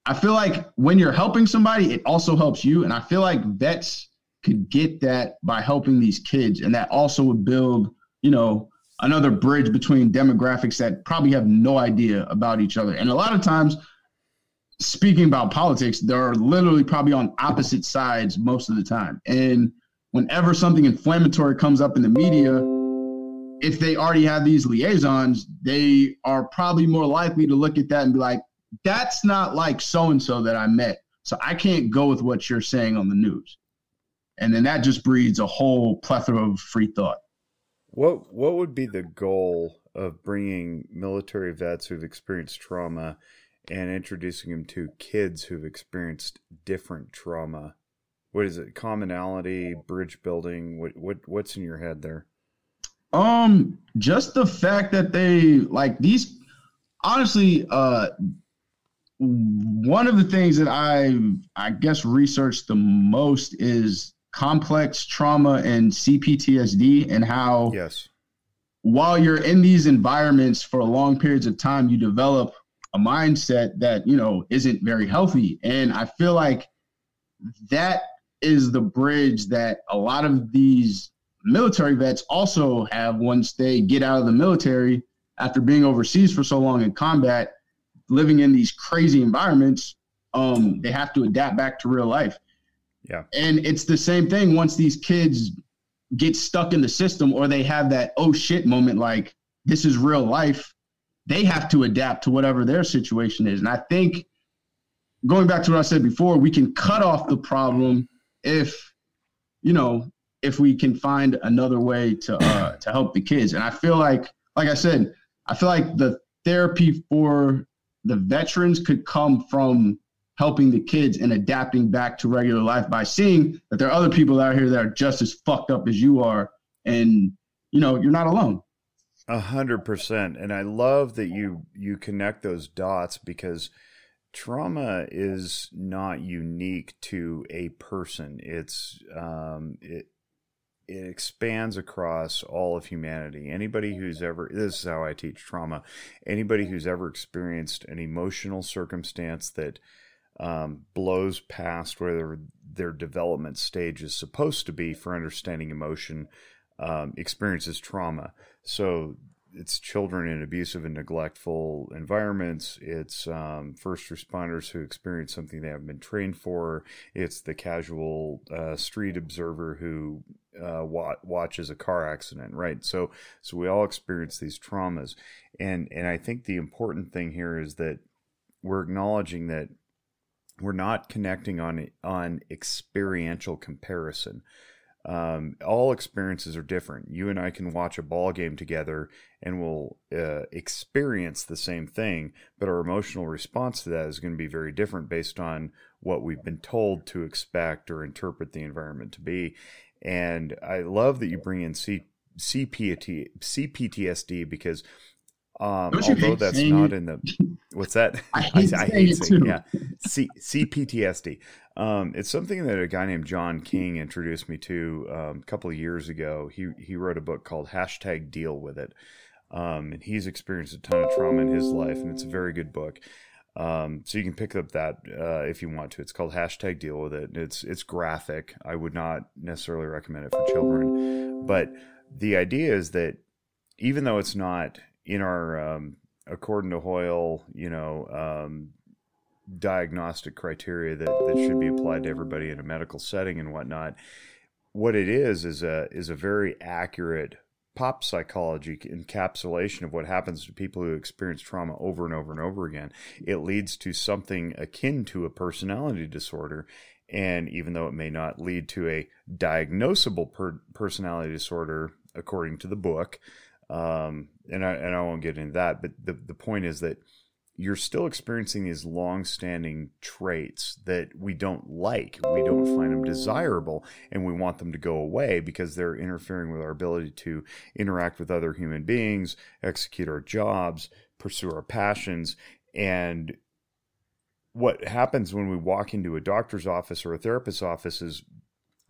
I feel like when you're helping somebody, it also helps you. And I feel like vets could get that by helping these kids. And that also would build, you know, another bridge between demographics that probably have no idea about each other. And a lot of times, speaking about politics, they're literally probably on opposite sides most of the time. And whenever something inflammatory comes up in the media, if they already have these liaisons, they are probably more likely to look at that and be like, that's not like so and so that I met. So I can't go with what you're saying on the news. And then that just breeds a whole plethora of free thought. What what would be the goal of bringing military vets who've experienced trauma and introducing them to kids who've experienced different trauma? What is it? Commonality, bridge building. What what what's in your head there? Um, just the fact that they like these. Honestly, uh, one of the things that I I guess researched the most is complex trauma and CPTSD and how Yes. while you're in these environments for long periods of time, you develop a mindset that you know isn't very healthy. And I feel like that is the bridge that a lot of these military vets also have once they get out of the military after being overseas for so long in combat, living in these crazy environments. Um, they have to adapt back to real life. Yeah. And it's the same thing once these kids get stuck in the system or they have that oh shit moment like this is real life they have to adapt to whatever their situation is and i think going back to what i said before we can cut off the problem if you know if we can find another way to uh to help the kids. And i feel like like i said i feel like the therapy for the veterans could come from helping the kids and adapting back to regular life by seeing that there are other people out here that are just as fucked up as you are. And you know you're not alone. A hundred percent. And i love that you you connect those dots because trauma is not unique to a person it's um it it expands across all of humanity. Anybody who's ever, this is how I teach trauma, anybody who's ever experienced an emotional circumstance that um, blows past where their, their, development stage is supposed to be for understanding emotion, um, experiences trauma. So it's children in abusive and neglectful environments. It's um, first responders who experience something they haven't been trained for. It's the casual uh, street observer who uh, wa- watches a car accident, right? So, so we all experience these traumas, and and I think the important thing here is that we're acknowledging that we're not connecting on on experiential comparison. Um, all experiences are different. You and I can watch a ball game together and we'll uh, experience the same thing, but our emotional response to that is going to be very different based on what we've been told to expect or interpret the environment to be. And I love that you bring in C- CPT, CPTSD because um, although that's not in the what's that? I hate, I, I hate saying, yeah. C, CPTSD. Um, it's something that a guy named John King introduced me to um, a couple of years ago. He he wrote a book called Hashtag Deal with It, um, and he's experienced a ton of trauma in his life, and it's a very good book. Um, so you can pick up that uh, if you want to. It's called Hashtag Deal with It. It's it's graphic. I would not necessarily recommend it for children, but the idea is that even though it's not in our um, according to Hoyle, you know, um, diagnostic criteria that, that should be applied to everybody in a medical setting and whatnot. What it is is a is a very accurate pop psychology encapsulation of what happens to people who experience trauma over and over and over again. It leads to something akin to a personality disorder. And even though it may not lead to a diagnosable per- personality disorder, according to the book, um, and I and I won't get into that, but the the point is that you're still experiencing these long-standing traits that we don't like. We don't find them desirable, and we want them to go away because they're interfering with our ability to interact with other human beings, execute our jobs, pursue our passions, and what happens when we walk into a doctor's office or a therapist's office is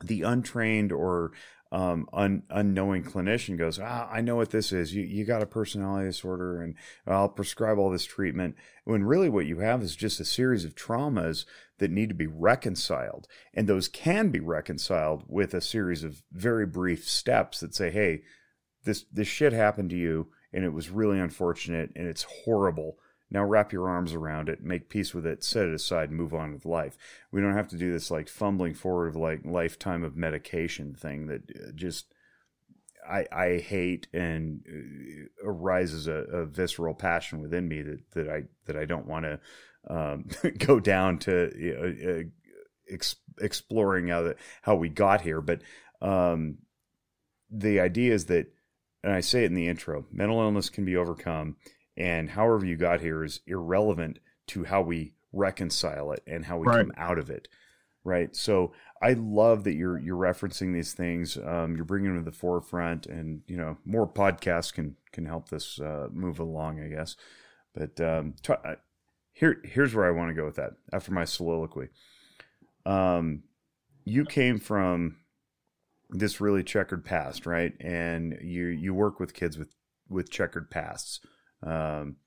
the untrained or um, un, unknowing clinician goes, ah, I know what this is. You, you got a personality disorder and I'll prescribe all this treatment. When really what you have is just a series of traumas that need to be reconciled. And those can be reconciled with a series of very brief steps that say, hey, this, this shit happened to you and it was really unfortunate and it's horrible now wrap your arms around it, make peace with it, set it aside, move on with life. We don't have to do this like fumbling forward of like lifetime of medication thing that uh, just I, I hate and uh, arises a, a, visceral passion within me that, that I that I don't want to um, go down to you know, uh, ex- exploring how the, how we got here. But um, the idea is that, and I say it in the intro, mental illness can be overcome and however you got here is irrelevant to how we reconcile it and how we right. come out of it right? So i love that you're you're referencing these things. Um, you're bringing them to the forefront and you know more podcasts can can help this uh, move along i guess. But um, t- here here's where i want to go with that after my soliloquy. Um, you came from this really checkered past right? And you you work with kids with with checkered pasts um,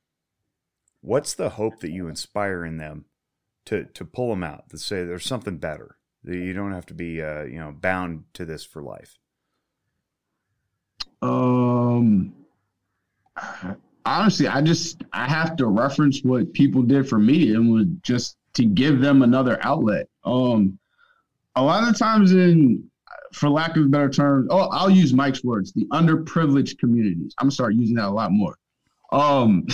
what's the hope that you inspire in them to to pull them out to say there's something better? You don't have to be, uh, you know, bound to this for life. Um, honestly, I just I have to reference what people did for me and would just to give them another outlet. Um, a lot of times in, for lack of a better term, oh, I'll use Mike's words, the underprivileged communities. I'm gonna start using that a lot more. Um,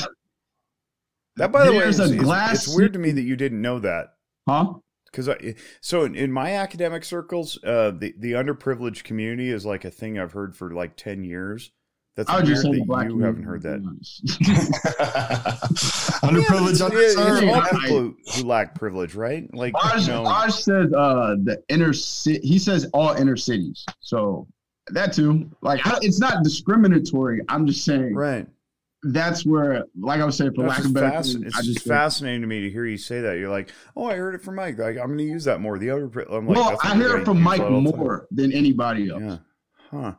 that by the way, is, a glass it's weird to me that you didn't know that. huh? Because I, so in, in my academic circles, uh, the the underprivileged community is like a thing I've heard for like ten years. That's I would weird just say that black you haven't heard that. be honest. Underprivileged, Yeah, it's, underserved. it's all people who, who lack privilege, right? Like Raj, you know, Raj said uh, the inner city. He says all inner cities. So that too. Like I, it's not discriminatory. I'm just saying right? That's where, like I was saying, for That's lack of better, fasc- term, it's just just uh, fascinating to me to hear you say that. You're like, oh, I heard it from Mike. Like, I'm going to use that more. The other, I'm like, well, I hear it from Mike that time. more than anybody else. Yeah. Huh.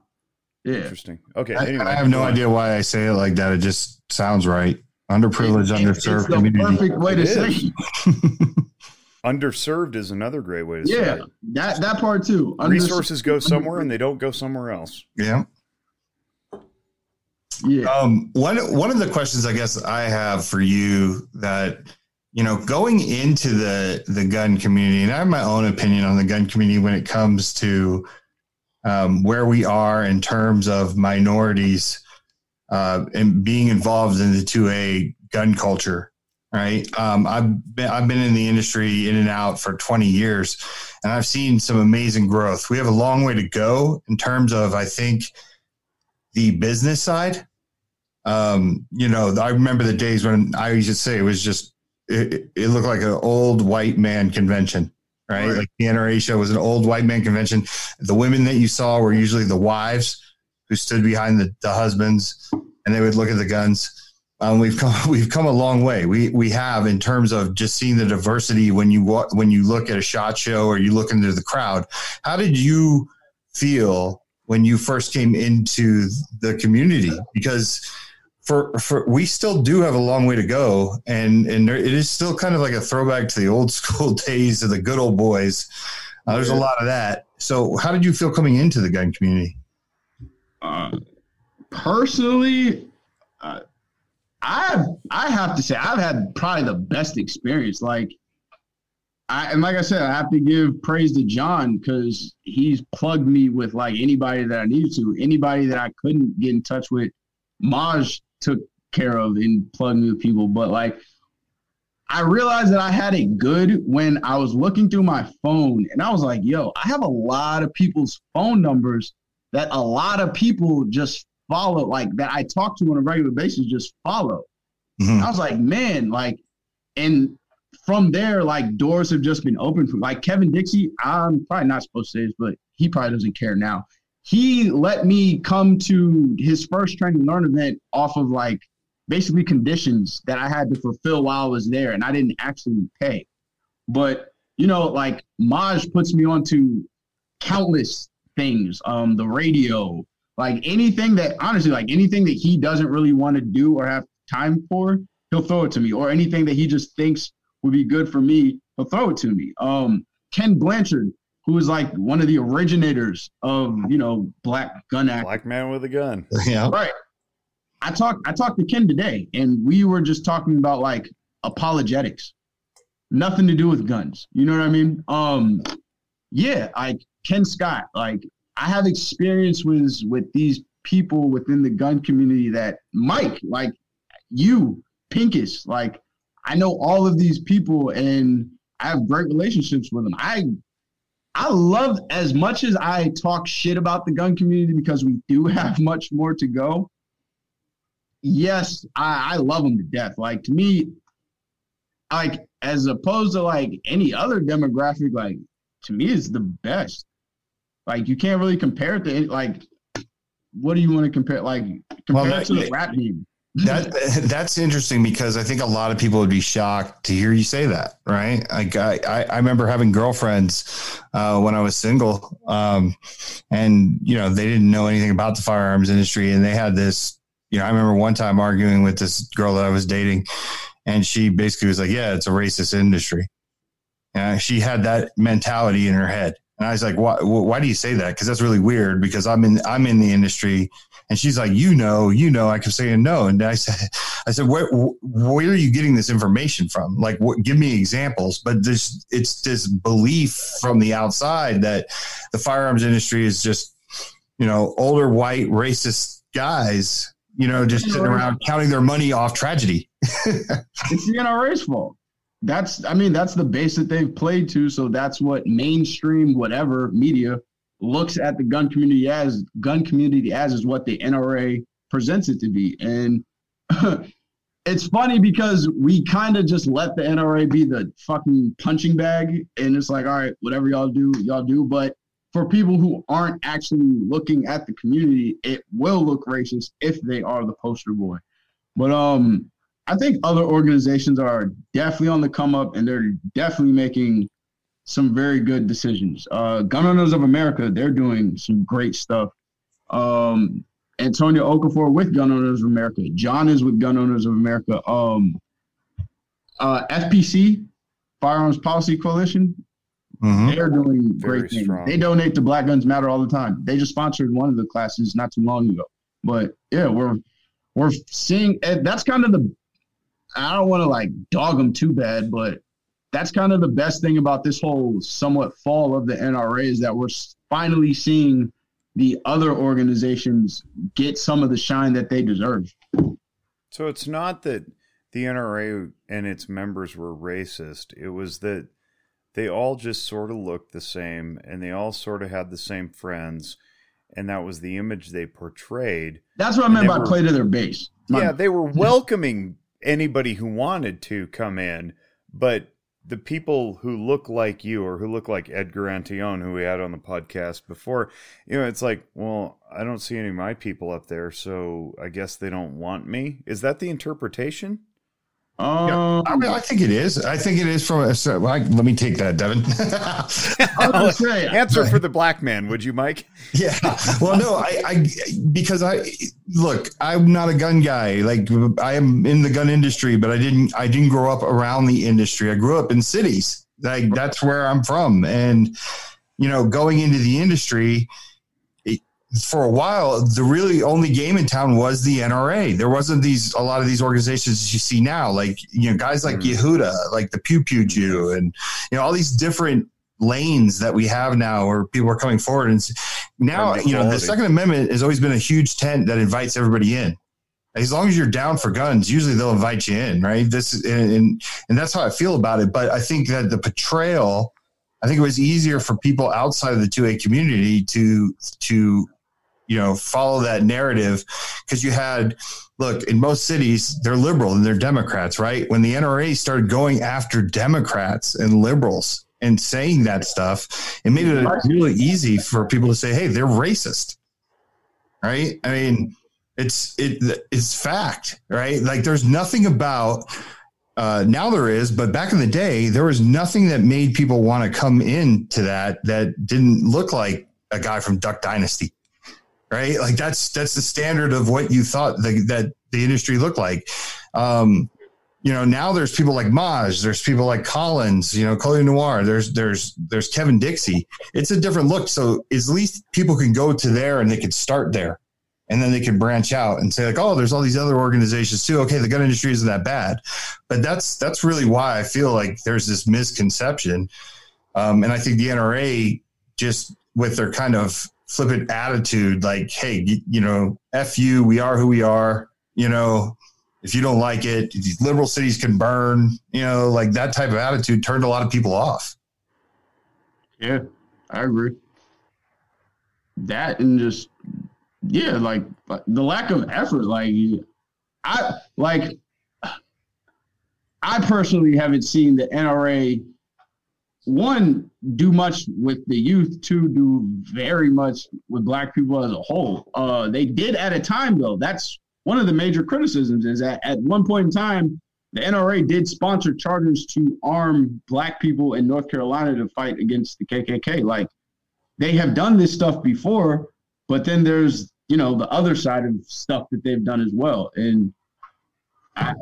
Yeah. Interesting. Okay. I, anyway, I have no on. idea why I say it like that. It just sounds right. Underprivileged, It- it's underserved the community. perfect way to It say. it. Underserved is another great way to say Yeah, it. that that part too. Under- Resources go somewhere and they don't go somewhere else. yeah. Yeah. Um, one one of the questions I guess I have for you that you know going into the the gun community, and I have my own opinion on the gun community when it comes to um, where we are in terms of minorities uh, and being involved in the two A gun culture. Right, um, I've been I've been in the industry in and out for 20 years, and I've seen some amazing growth. We have a long way to go in terms of I think the business side um, you know, I remember the days when I used to say it was just it, it looked like an old white man convention, right? Right. Like the NRA show was an old white man convention. The women that you saw were usually the wives who stood behind the, the husbands, and they would look at the guns. Um, we've come we've come a long way. We we have in terms of just seeing the diversity when you when you look at a SHOT Show or you look into the crowd. How did you feel when you first came into the community? Because for for we still do have a long way to go, and and there, it is still kind of like a throwback to the old school days of the good old boys. Uh, there's a lot of that. So, how did you feel coming into the gun community? Uh, personally, uh, I I have to say I've had probably the best experience. Like, I and like I said, I have to give praise to John because he's plugged me with like anybody that I needed to. Anybody that I couldn't get in touch with, Maj took care of and plugged me with people. But like, I realized that I had it good when I was looking through my phone and I was like, yo, I have a lot of people's phone numbers that a lot of people just follow, like that I talk to on a regular basis, just follow. Mhm. I was like, man, like, and from there, like doors have just been open for like Kevin Dixie. I'm probably not supposed to say this, but he probably doesn't care now. He let me come to his first train and learn event off of like basically conditions that I had to fulfill while I was there, and I didn't actually pay. But you know, like Maj puts me onto countless things, um, the radio, like anything that honestly, like anything that he doesn't really want to do or have time for, he'll throw it to me. Or anything that he just thinks would be good for me, he'll throw it to me. Um, Ken Blanchard, who is like one of the originators of you know Black Gun Act. Black man with a gun. Yeah. Right. I talked I talked to Ken today and we were just talking about like apologetics. Nothing to do with guns. You know what I mean? Um yeah, like Ken Scott, like I have experience with with these people within the gun community that Mike, like you, Pinkus, like I know all of these people and I have great relationships with them. I I love as much as I talk shit about the gun community because we do have much more to go. Yes, I, I love them to death. Like to me, like as opposed to like any other demographic, like to me it's the best. Like you can't really compare it to any, like what do you want to compare? Like compare Well, it to the rap game. That that's interesting because I think a lot of people would be shocked to hear you say that, right? Like I, I, remember having girlfriends uh, when I was single, um, and you know they didn't know anything about the firearms industry, and they had this. You know, I remember one time arguing with this girl that I was dating, and she basically was like, "Yeah, it's a racist industry." Uh, she had that mentality in her head. And I was like, why, why do you say that? Cause that's really weird because I'm in, I'm in the industry and she's like, you know, you know, I kept saying no. And I said, I said, where, where are you getting this information from? Like, what, give me examples. But this, it's this belief from the outside that the firearms industry is just, you know, older white racist guys, you know, just sitting around counting their money off tragedy. it's the NRA's fault that's I mean that's the base that they've played to. So that's what mainstream whatever media looks at the gun community as. Gun community as is what the NRA presents it to be, and it's funny because we kind of just let the NRA be the fucking punching bag, and it's like all right, whatever y'all do, y'all do. But for people who aren't actually looking at the community, it will look racist if they are the poster boy. But um, I think other organizations are definitely on the come up and they're definitely making some very good decisions. Uh, Gun Owners of America, they're doing some great stuff. Um, Antonio Okafor with Gun Owners of America. John is with Gun Owners of America. Um, uh, FPC, Firearms Policy Coalition, mm-hmm. they're doing very great things. Strong. They donate to Black Guns Matter all the time. They just sponsored one of the classes not too long ago. But yeah, we're we're seeing that's kind of the I don't want to like dog them too bad, but that's kind of the best thing about this whole somewhat fall of the NRA is that we're finally seeing the other organizations get some of the shine that they deserve. So it's not that the NRA and its members were racist. It was that they all just sort of looked the same and they all sort of had the same friends and that was the image they portrayed. That's what I meant by were, play to their base. My, yeah, they were welcoming anybody who wanted to come in, but the people who look like you or who look like Edgar Antillon, who we had on the podcast before, you know, it's like, well, I don't see any of my people up there, so I guess they don't want me. Is that the interpretation? Um, yeah, I, mean, I, think it is. I think it is from. A, so, well, I, let me take that, Devin. say, Answer for the black man, would you, Mike? Yeah. Well, no, I, I because I look. I'm not a gun guy. Like I am in the gun industry, but I didn't. I didn't grow up around the industry. I grew up in cities. Like that's where I'm from, and you know, going into the industry for a while, the really only game in town was the NRA. There wasn't these a lot of these organizations you see now, like you know guys like mm. Yehuda, like the Pew Pew Jew, and you know all these different lanes that we have now where people are coming forward. And now you know the Second Amendment has always been a huge tent that invites everybody in. As long as you're down for guns, usually they'll invite you in, right? This and and, and that's how I feel about it. But I think that the portrayal. I think it was easier for people outside of the 2A community to to you know follow that narrative because you had look in most cities they're liberal and they're democrats right? When the nra started going after democrats and liberals and saying that stuff it made it really easy for people to say hey they're racist right? I mean it's it it's fact right? Like there's nothing about uh, now there is, but back in the day, there was nothing that made people want to come into that that didn't look like a guy from Duck Dynasty right? Like that's that's the standard of what you thought the, that the industry looked like. Um, you know, now there's people like Maj, there's people like Collins, you know, Colion Noir, there's there's there's Kevin Dixie. It's a different look. So at least people can go to there and they can start there. And then they can branch out and say, like, oh, there's all these other organizations too. Okay, the gun industry isn't that bad. But that's that's really why I feel like there's this misconception. Um, and I think the NRA just with their kind of flippant attitude like hey you, you, know f you we are who we are you know if you don't like it these liberal cities can burn you know like that type of attitude turned a lot of people off. Yeah i agree. That and just yeah like the lack of effort like i like i personally haven't seen the nra one do much with the youth. Two do very much with black people as a whole. Uh, they did at a time though. That's one of the major criticisms is that at one point in time the nra did sponsor charters to arm black people in north carolina to fight against the kkk like they have done this stuff before but then there's you know the other side of stuff that they've done as well. And I,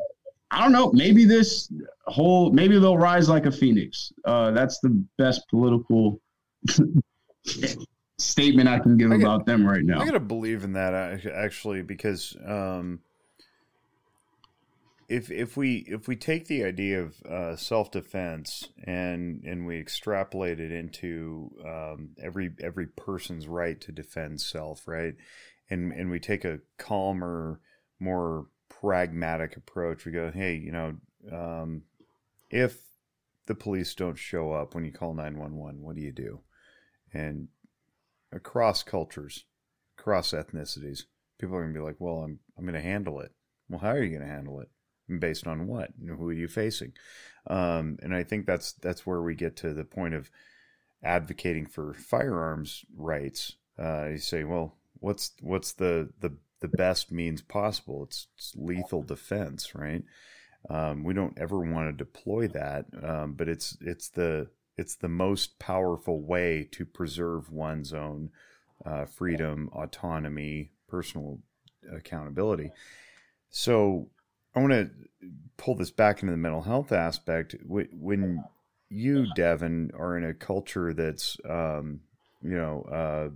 I don't know. Maybe this whole maybe they'll rise like a phoenix. Uh, that's the best political statement I can give I about them right now. I gotta believe in that actually because um, if if we if we take the idea of uh, self defense and and we extrapolate it into um, every every person's right to defend self, right, and and we take a calmer, more pragmatic approach, we go, hey, you know, um, if the police don't show up when you call nine one one, what do you do? And across cultures, across ethnicities, people are gonna be like, well, I'm I'm gonna handle it. Well, how are you gonna handle it? based on what? Who are you facing? Um, and I think that's that's where we get to the point of advocating for firearms rights. Uh, you say, well, what's what's the the the best means possible? It's, it's lethal defense, right? Um, we don't ever want to deploy that, um, but it's it's the it's the most powerful way to preserve one's own uh, freedom, autonomy, personal accountability. So I want to pull this back into the mental health aspect. When you, Devin, are in a culture that's, um, you know, uh,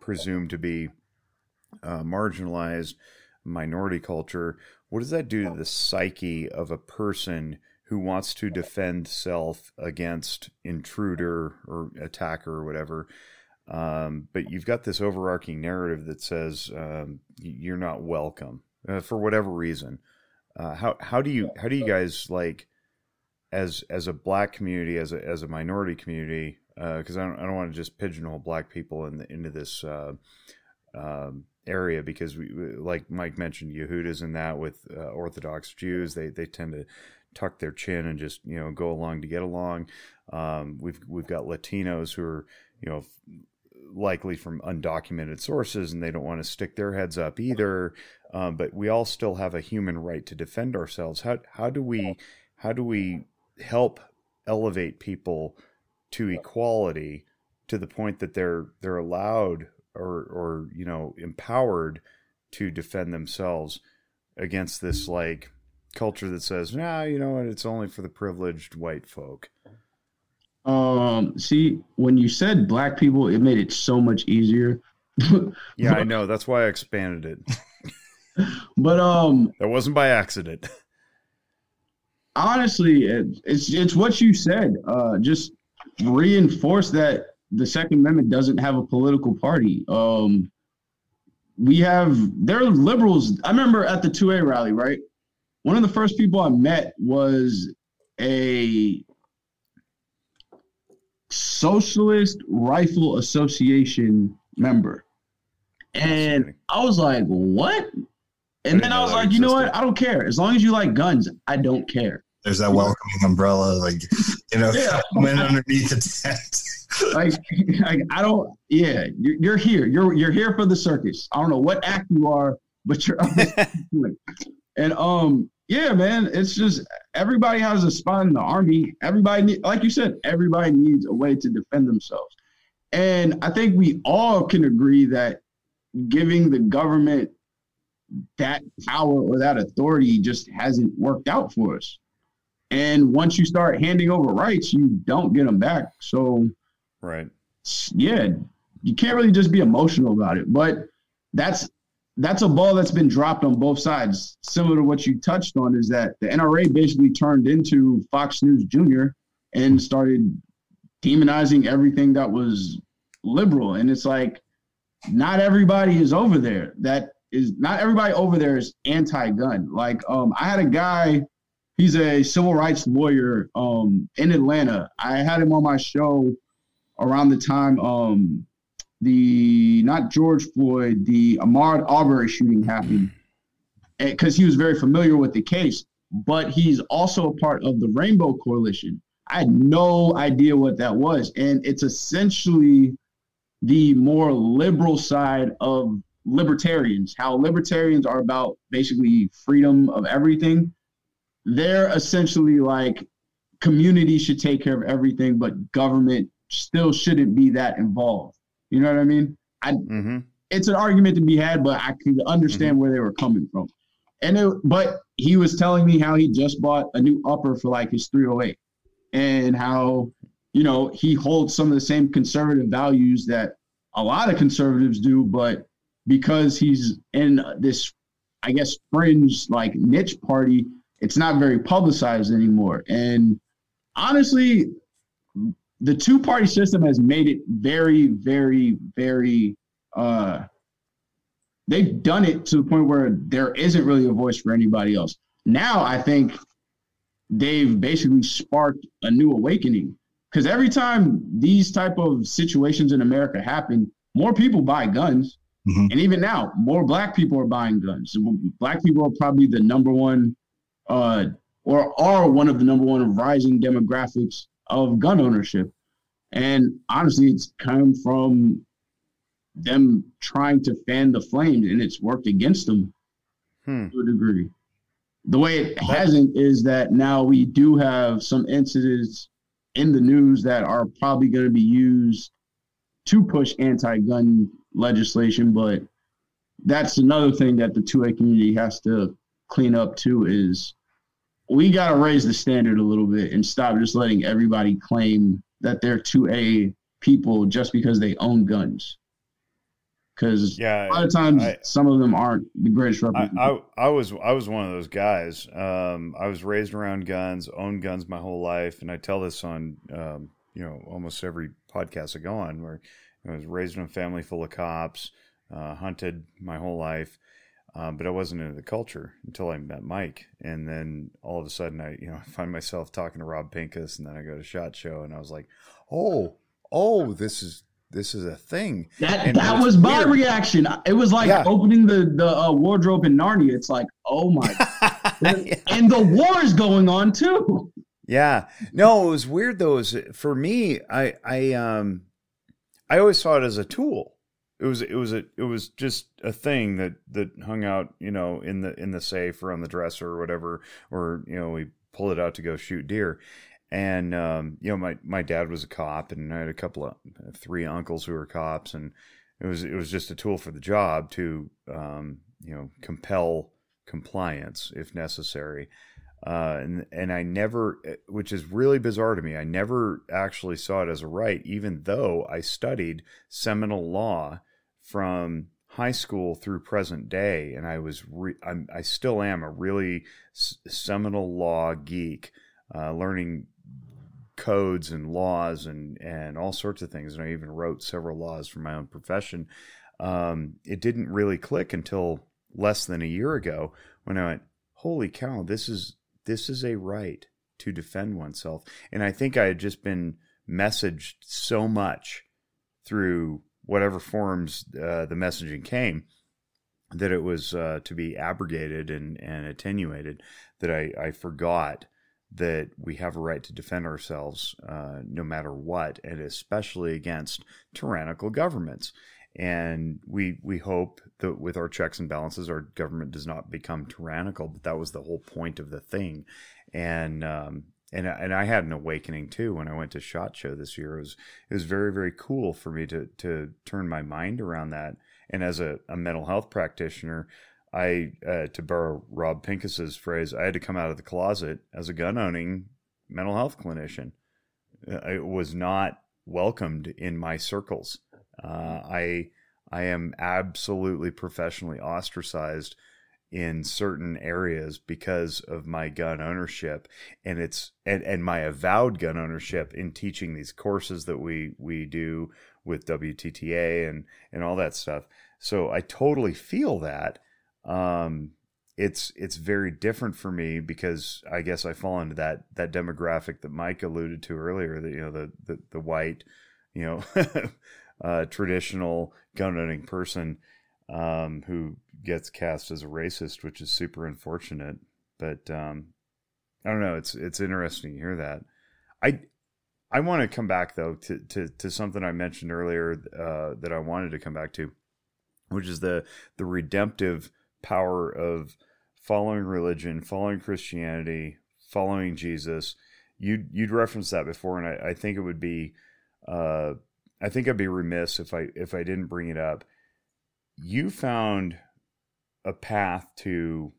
presumed to be uh, marginalized minority culture, what does that do to the psyche of a person who wants to defend self against intruder or attacker or whatever? Um, but you've got this overarching narrative that says um, you're not welcome uh, for whatever reason. Uh, how how do you how do you guys like as as a black community as a as a minority community because uh, I don't I don't want to just pigeonhole black people in the, into this uh, um, area because we like Mike mentioned Yehuda's in that with uh, Orthodox Jews they they tend to tuck their chin and just you know go along to get along. Um, we've we've got Latinos who are you know likely from undocumented sources and they don't want to stick their heads up either um, but we all still have a human right to defend ourselves. How how do we how do we help elevate people to equality to the point that they're they're allowed or or you know empowered to defend themselves against this like culture that says, nah, you know what, it's only for the privileged white folk. Um, see, when you said black people, it made it so much easier. yeah, I know. That's why I expanded it. but um, that wasn't by accident. honestly, it, it's it's what you said. Uh, just reinforce that the Second Amendment doesn't have a political party. Um, we have there are liberals. I remember at the 2A rally, right? One of the first people I met was a Socialist Rifle Association member. And I was like, what? And then I was like, you know what? I don't care. As long as you like guns, I don't care. There's that welcoming umbrella, like you know, yeah. went underneath the tent. Like, like, I don't. Yeah, you're, you're, here. You're you're here for the circus. I don't know what act you are, but you're. and um, yeah, man, it's just everybody has a spot in the army. Everybody, need, like you said, everybody needs a way to defend themselves. And I think we all can agree that giving the government that power or that authority just hasn't worked out for us. And once you start handing over rights, you don't get them back. So, right, yeah, you can't really just be emotional about it. But that's that's a ball that's been dropped on both sides. Similar to what you touched on, is that the NRA basically turned into Fox News Junior and started demonizing everything that was liberal. And it's like, not everybody is over there. That is not everybody over there is anti-gun. Like um, I had a guy, he's a civil rights lawyer um, in Atlanta. I had him on my show around the time um, the not George Floyd, the Ahmaud Arbery shooting happened, because he was very familiar with the case. But he's also a part of the Rainbow Coalition. I had no idea what that was, and it's essentially the more liberal side of libertarians, how libertarians are about basically freedom of everything. They're essentially like community should take care of everything, but government still shouldn't be that involved. You know what I mean? I, mm-hmm. It's an argument to be had, but I can understand mm-hmm. where they were coming from. And it, but he was telling me how he just bought a new upper for like his 308 and how you know he holds some of the same conservative values that a lot of conservatives do but because he's in this i guess fringe like niche party it's not very publicized anymore and honestly the two party system has made it very very very uh they've done it to the point where there isn't really a voice for anybody else. Now I think they've basically sparked a new awakening because every time these type of situations in America happen, more people buy guns. Mm-hmm. And even now, more black people are buying guns. Black people are probably the number one, uh, or are one of the number one rising demographics of gun ownership. And honestly, it's come from them trying to fan the flames, and it's worked against them hmm. to a degree. The way it hasn't is that now we do have some incidents in the news that are probably going to be used to push anti-gun legislation, but that's another thing that the 2A community has to clean up too is we got to raise the standard a little bit and stop just letting everybody claim that they're 2A people just because they own guns because yeah, a lot of times I, some of them aren't the greatest I, I, I, was I was one of those guys. Um, I was raised around guns, owned guns my whole life, and I tell this on um, you know almost every podcast I go on. Where I was raised in a family full of cops, uh, hunted my whole life, um, but I wasn't into the culture until I met Mike, and then all of a sudden I you know I find myself talking to Rob Pincus, and then I go to SHOT Show, and I was like, oh oh this is this is a thing. That and that was my reaction. It was like yeah. opening the the uh, wardrobe in Narnia. It's like, oh my, yeah. and the war is going on too. Yeah, no, it was weird though. Is for me, I I um, I always saw it as a tool. It was it was a it was just a thing that that hung out, you know, in the in the safe or on the dresser or whatever, or you know, we pull it out to go shoot deer. And um, you know my my dad was a cop and I had a couple of three uncles who were cops and it was it was just a tool for the job to um, you know compel compliance if necessary. Uh, and and I never which is really bizarre to me I never actually saw it as a right even though I studied Seminole law from high school through present day and I was re- i still am a really seminal law geek uh, learning codes and laws and and all sorts of things. And I even wrote several laws for my own profession. Um, it didn't really click until less than a year ago when I went, "Holy cow! This is this is a right to defend oneself." And I think I had just been messaged so much through whatever forms uh, the messaging came that it was uh, to be abrogated and, and attenuated that I, I forgot that we have a right to defend ourselves uh, no matter what, and especially against tyrannical governments. And we we hope that with our checks and balances, our government does not become tyrannical. But that was the whole point of the thing. And um, and and I had an awakening too when I went to SHOT Show this year. It was it was very very cool for me to to turn my mind around that. And as a, a mental health practitioner, I, uh, to borrow Rob Pincus's phrase, I had to come out of the closet as a gun owning mental health clinician. Uh, it was not welcomed in my circles. Uh, I I am absolutely professionally ostracized in certain areas because of my gun ownership and it's and, and my avowed gun ownership in teaching these courses that we we do with WTTA and and all that stuff. So I totally feel that um, it's it's very different for me because I guess I fall into that that demographic that Mike alluded to earlier. That you know the the, the white, you know, uh, traditional gun owning person um, who gets cast as a racist, which is super unfortunate. But um, I don't know. It's it's interesting to hear that. I I want to come back though to, to, to something I mentioned earlier uh, that I wanted to come back to, which is the the redemptive power of following religion, following Christianity, following Jesus. You'd you'd referenced that before, and I, I think it would be, uh, I think I'd be remiss if I if I didn't bring it up. You found a path to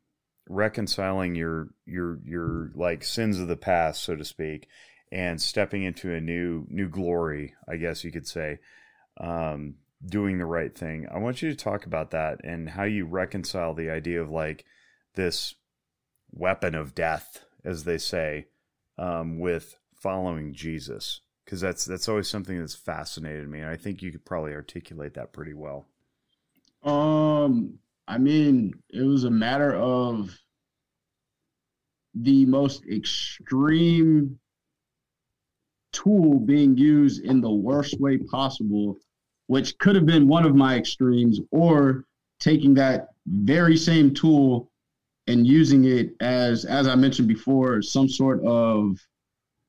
reconciling your your your like sins of the past, so to speak, and stepping into a new new glory, I guess you could say, um, doing the right thing. I want you to talk about that and how you reconcile the idea of like this weapon of death, as they say, um, with following Jesus, because that's that's always something that's fascinated me, and I think you could probably articulate that pretty well. Um, I mean, it was a matter of the most extreme tool being used in the worst way possible, which could have been one of my extremes, or taking that very same tool and using it as, as I mentioned before, some sort of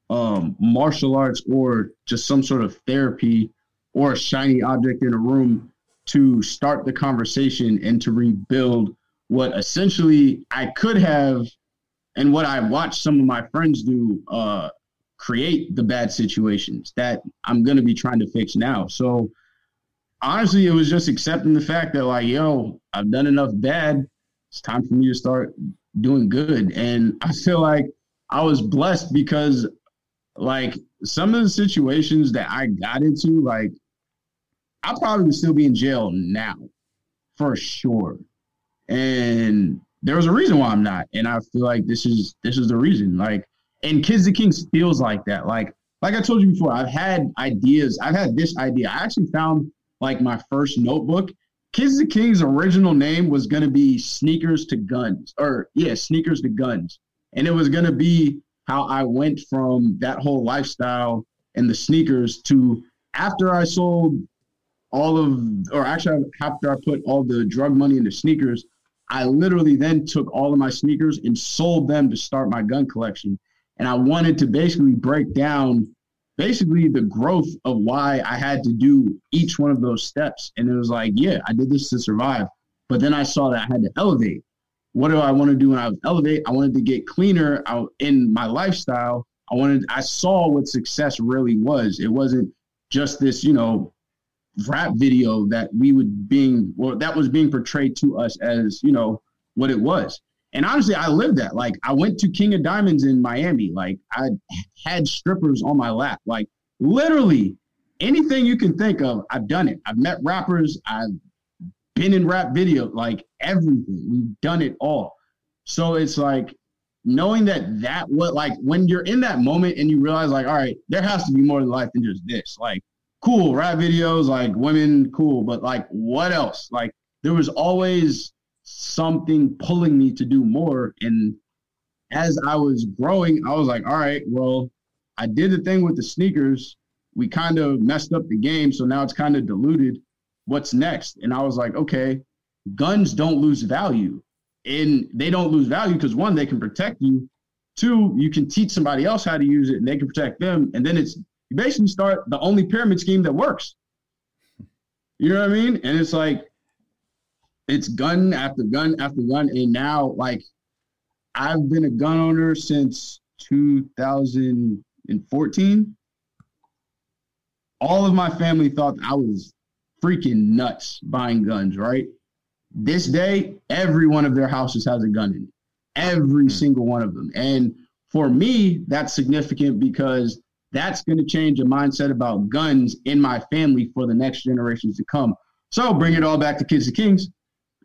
um, martial arts or just some sort of therapy or a shiny object in a room to start the conversation and to rebuild what essentially I could have and what I watched some of my friends do uh, create the bad situations that I'm going to be trying to fix now. So honestly, it was just accepting the fact that like, yo, I've done enough bad. It's time for me to start doing good. And I feel like I was blessed because like some of the situations that I got into, like I probably would still be in jail now, for sure. And there was a reason why I'm not, and I feel like this is this is the reason. Like, and Kids to Kings feels like that. Like, like I told you before, I've had ideas. I've had this idea. I actually found like my first notebook. Kids to Kings' original name was gonna be Sneakers to Guns, or yeah, Sneakers to Guns, and it was gonna be how I went from that whole lifestyle and the sneakers to after I sold all of, or actually after I put all the drug money into sneakers, I literally then took all of my sneakers and sold them to start my gun collection. And I wanted to basically break down basically the growth of why I had to do each one of those steps. And it was like, yeah, I did this to survive. But then I saw that I had to elevate. What do I want to do when I elevate? I wanted to get cleaner out in my lifestyle. I wanted I saw what success really was. It wasn't just this, you know, rap video that we would being well that was being portrayed to us as you know what it was. And honestly i lived that. Like i went to king of diamonds in miami. Like i had strippers on my lap. Like literally anything you can think of i've done it. I've met rappers. I've been in rap video. Like everything. We've done it all. So it's like knowing that that what like when you're in that moment and you realize like all right there has to be more to life than just this. Like cool rap videos, like women, cool, but like what else? Like there was always something pulling me to do more. And as I was growing, I was like, all right, well, I did the thing with the sneakers. We kind of messed up the game, so now it's kind of diluted. What's next? And I was like, okay, guns don't lose value. And they don't lose value because one, they can protect you. Two, you can teach somebody else how to use it and they can protect them. And then it's you basically start the only pyramid scheme that works. You know what I mean? And it's like it's gun after gun after gun. And now, like, I've been a gun owner since 2014. All of my family thought I was freaking nuts buying guns, right? This day, every one of their houses has a gun in it. Every mm-hmm. single one of them. And for me, that's significant because that's going to change a mindset about guns in my family for the next generations to come. So bring it all back to Kids to Kings.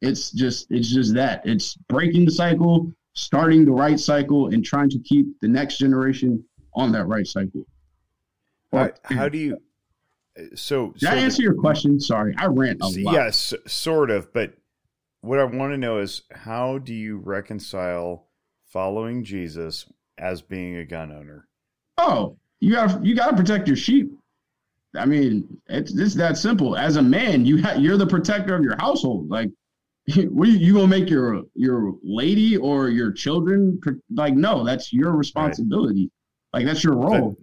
it's just it's just that. It's breaking the cycle, starting the right cycle, and trying to keep the next generation on that right cycle. Right. How do you? So did so I answer your question? Sorry, I rant a lot. Yes, sort of. But what I want to know is how do you reconcile following Jesus as being a gun owner? Oh, you got you got to protect your sheep. I mean, it's it's that simple. As a man, you ha- you're the protector of your household. Like, what you, you gonna make your your lady or your children like? No, that's your responsibility. Right. Like that's your role.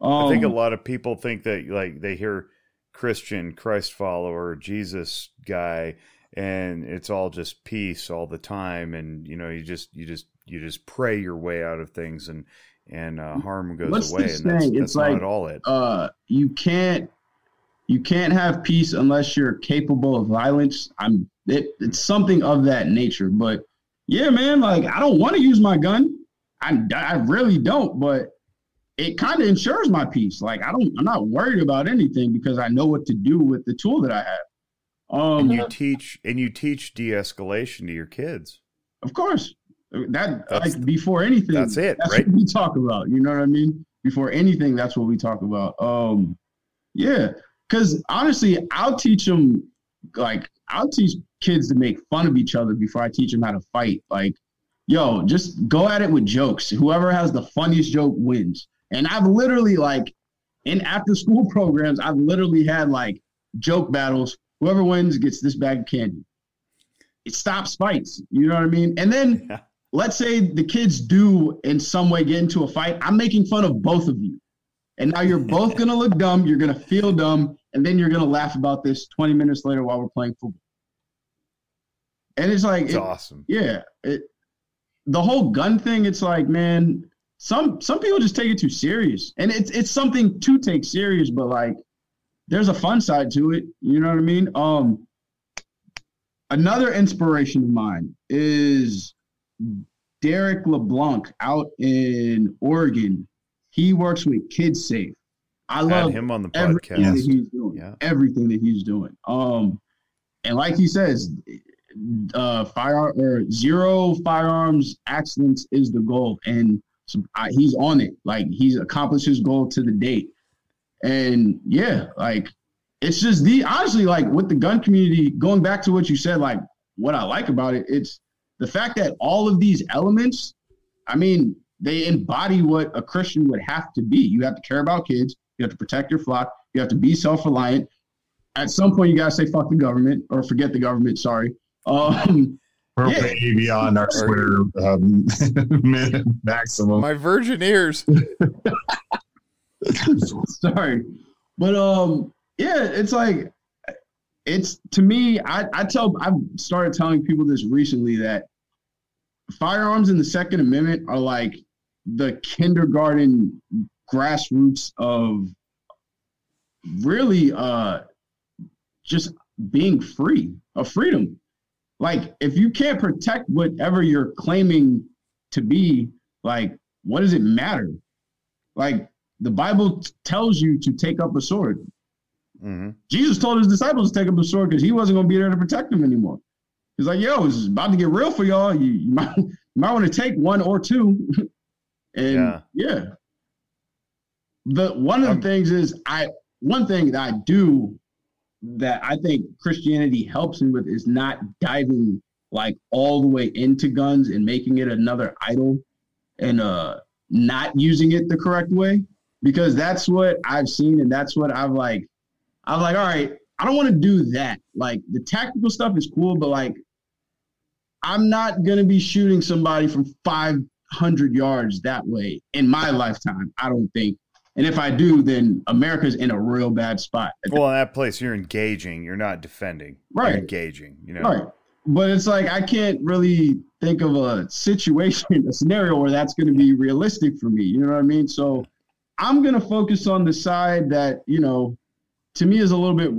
I, um, I think a um, lot of people think that like they hear Christian, Christ follower, Jesus guy, and it's all just peace all the time, and you know you just you just you just pray your way out of things and and uh, harm goes What's away. And that's, that's it's like, at all it. Uh, you can't you can't have peace unless you're capable of violence. I'm it, it's something of that nature, but yeah, man, like I don't want to use my gun. I, I really don't, but it kind of ensures my peace. Like I don't, I'm not worried about anything because I know what to do with the tool that I have. Um, and you teach and you teach de-escalation to your kids. Of course, that that's, like before anything. That's it, that's right? we talk about. You know what I mean? Before anything, that's what we talk about. Um, yeah, because honestly, I'll teach them like I'll teach kids to make fun of each other before I teach them how to fight. Like, yo, just go at it with jokes. Whoever has the funniest joke wins. And I've literally like in after school programs, I've literally had like joke battles. Whoever wins gets this bag of candy. It stops fights. You know what I mean? And then yeah. Let's say the kids do in some way get into a fight. I'm making fun of both of you. And now you're both gonna look dumb, you're gonna feel dumb, and then you're gonna laugh about this 20 minutes later while we're playing football. And it's like it's it, awesome. Yeah. It the whole gun thing, it's like, man, some some people just take it too serious. And it's it's something to take serious, but like there's a fun side to it. You know what I mean? Um another inspiration of mine is Derek LeBlanc out in Oregon. He works with Kids Safe. I love him on the everything podcast. that he's doing. Yeah. Everything that he's doing. Um, and like he says, uh, fire or zero firearms accidents is the goal, and so I, he's on it. Like he's accomplished his goal to the date. And yeah, like it's just the honestly, like with the gun community, going back to what you said, like what I like about it, it's the fact that all of these elements, I mean, they embody what a Christian would have to be. You have to care about kids, you have to protect your flock, you have to be self-reliant. At some point, you gotta say fuck the government or forget the government. Sorry. Um, We're Yeah. way beyond our Twitter um, maximum. My virgin ears. sorry, but um, yeah, it's like it's to me. I I tell I've started telling people this recently that firearms in the Second Amendment are like the kindergarten grassroots of really uh just being free of freedom like if you can't protect whatever you're claiming to be like what does it matter like the bible tells you to take up a sword hmm jesus told his disciples to take up a sword because he wasn't going to be there to protect them anymore. He's like yo it's about to get real for y'all. You, you might you might want to take one or two. And Yeah. yeah. The one of the Um, things is i one thing that i do that I think Christianity helps me with is not diving like all the way into guns and making it another idol and uh not using it the correct way. Because that's what I've seen and that's what I've like I'm like all right I don't want to do that like the tactical stuff is cool but like I'm not going to be shooting somebody from 500 yards that way in my lifetime I don't think and if I do then America's in a real bad spot Well, in that place, you're engaging. You're not defending. Right. You're engaging. You know. Right. But it's like I can't really think of a situation, a scenario where that's going to be realistic for me. You know what I mean? So I'm going to focus on the side that, you know, to me is a little bit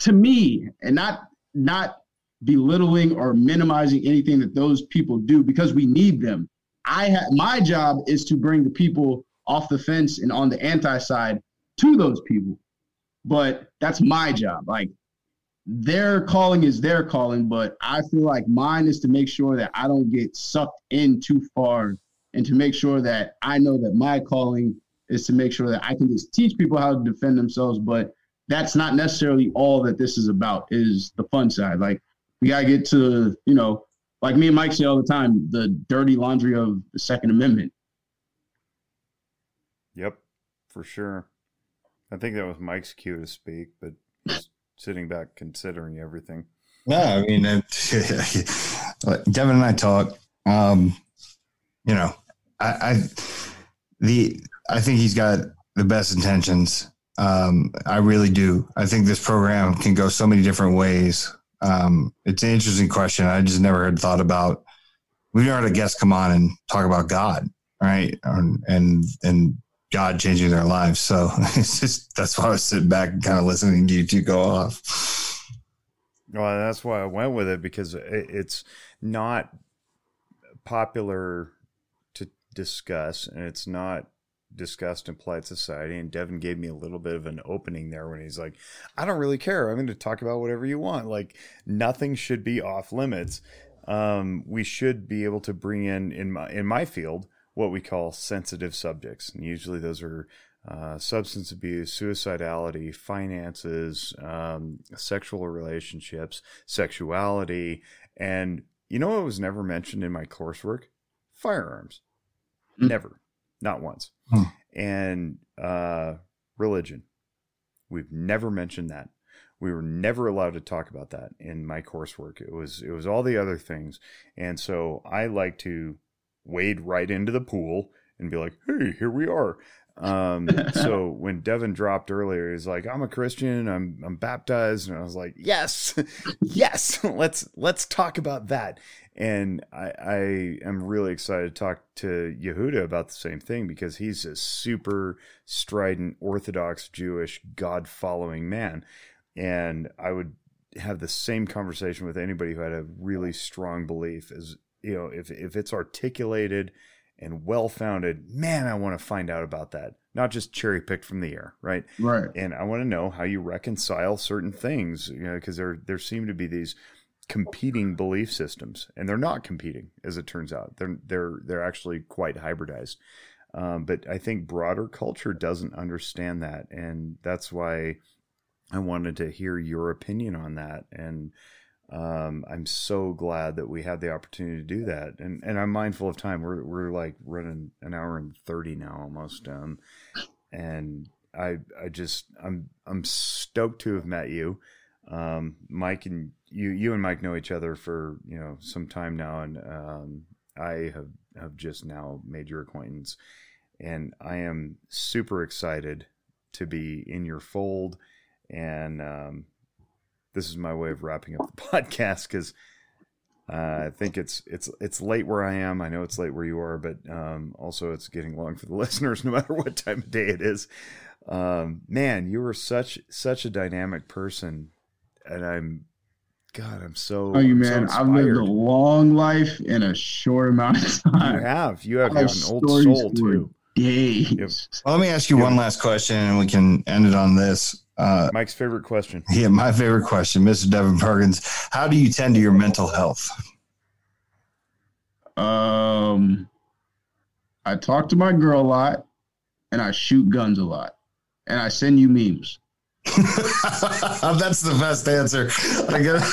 to me and not not belittling or minimizing anything that those people do because we need them. I ha- my job is to bring the people off the fence and on the anti side to those people. But that's my job. Like their calling is their calling, but I feel like mine is to make sure that I don't get sucked in too far and to make sure that I know that my calling is to make sure that I can just teach people how to defend themselves. But that's not necessarily all that this is about, is the fun side. Like we gotta get to, you know, like me and Mike say all the time, the dirty laundry of the Second Amendment. Yep. For sure. I think that was Mike's cue to speak, but just sitting back considering everything. No, I mean, it, Devin and I talk. Um, you know, I, I the I think he's got the best intentions. Um, I really do. I think this program can go so many different ways. Um, it's an interesting question. I just never had thought about. We've never had a guest come on and talk about God, right? And and, God changing their lives. So it's just that's why I was sitting back and kind of listening to you two go off. Well, that's why I went with it because it, it's not popular to discuss, and it's not discussed in polite society. And Devin gave me a little bit of an opening there when he's like, I don't really care. I'm going to talk about whatever you want. Like, nothing should be off limits. Um, we should be able to bring in, in my, in my field, what we call sensitive subjects. And usually those are uh, substance abuse, suicidality, finances, um, sexual relationships, sexuality. And you know what was never mentioned in my coursework? Firearms. Mm. Never. Not once. Hmm. And uh, religion. We've never mentioned that. We were never allowed to talk about that in my coursework. It was it was all the other things. And so I like to wade right into the pool and be like, "Hey, here we are." Um, so when Devin dropped earlier, he's like, "I'm a Christian. I'm I'm baptized," and I was like, "Yes, yes, let's let's talk about that." And I, I am really excited to talk to Yehuda about the same thing because he's a super strident Orthodox Jewish God following man. And I would have the same conversation with anybody who had a really strong belief as you know, if if it's articulated and well founded, man, I want to find out about that. Not just cherry picked from the air, right? Right. And I want to know how you reconcile certain things, you know, because there there seem to be these competing belief systems, and they're not competing, as it turns out. They're they're they're actually quite hybridized. Um, but I think broader culture doesn't understand that, and that's why I wanted to hear your opinion on that. And um, I'm so glad that we had the opportunity to do that. And and I'm mindful of time. We're we're like running an hour and thirty now almost. Um, and I I just I'm I'm stoked to have met you. Um, Mike and you you and Mike know each other for you know some time now, and um, I have have just now made your acquaintance, and I am super excited to be in your fold. And um, this is my way of wrapping up the podcast because uh, I think it's it's it's late where I am. I know it's late where you are, but um, also it's getting long for the listeners, no matter what time of day it is. Um, man, you were such such a dynamic person and I'm God, I'm so. Oh, you man, so I've lived a long life in a short amount of time. You have, you have, you have an old soul too. Days. Yep. Well, let me ask you yep. one last question, and we can end it on this. Uh, Mike's favorite question. Yeah, my favorite question, Mr. Devin Perkins. How do you tend to your mental health? Um, I talk to my girl a lot, and I shoot guns a lot, and I send you memes. That's the best answer. I guess.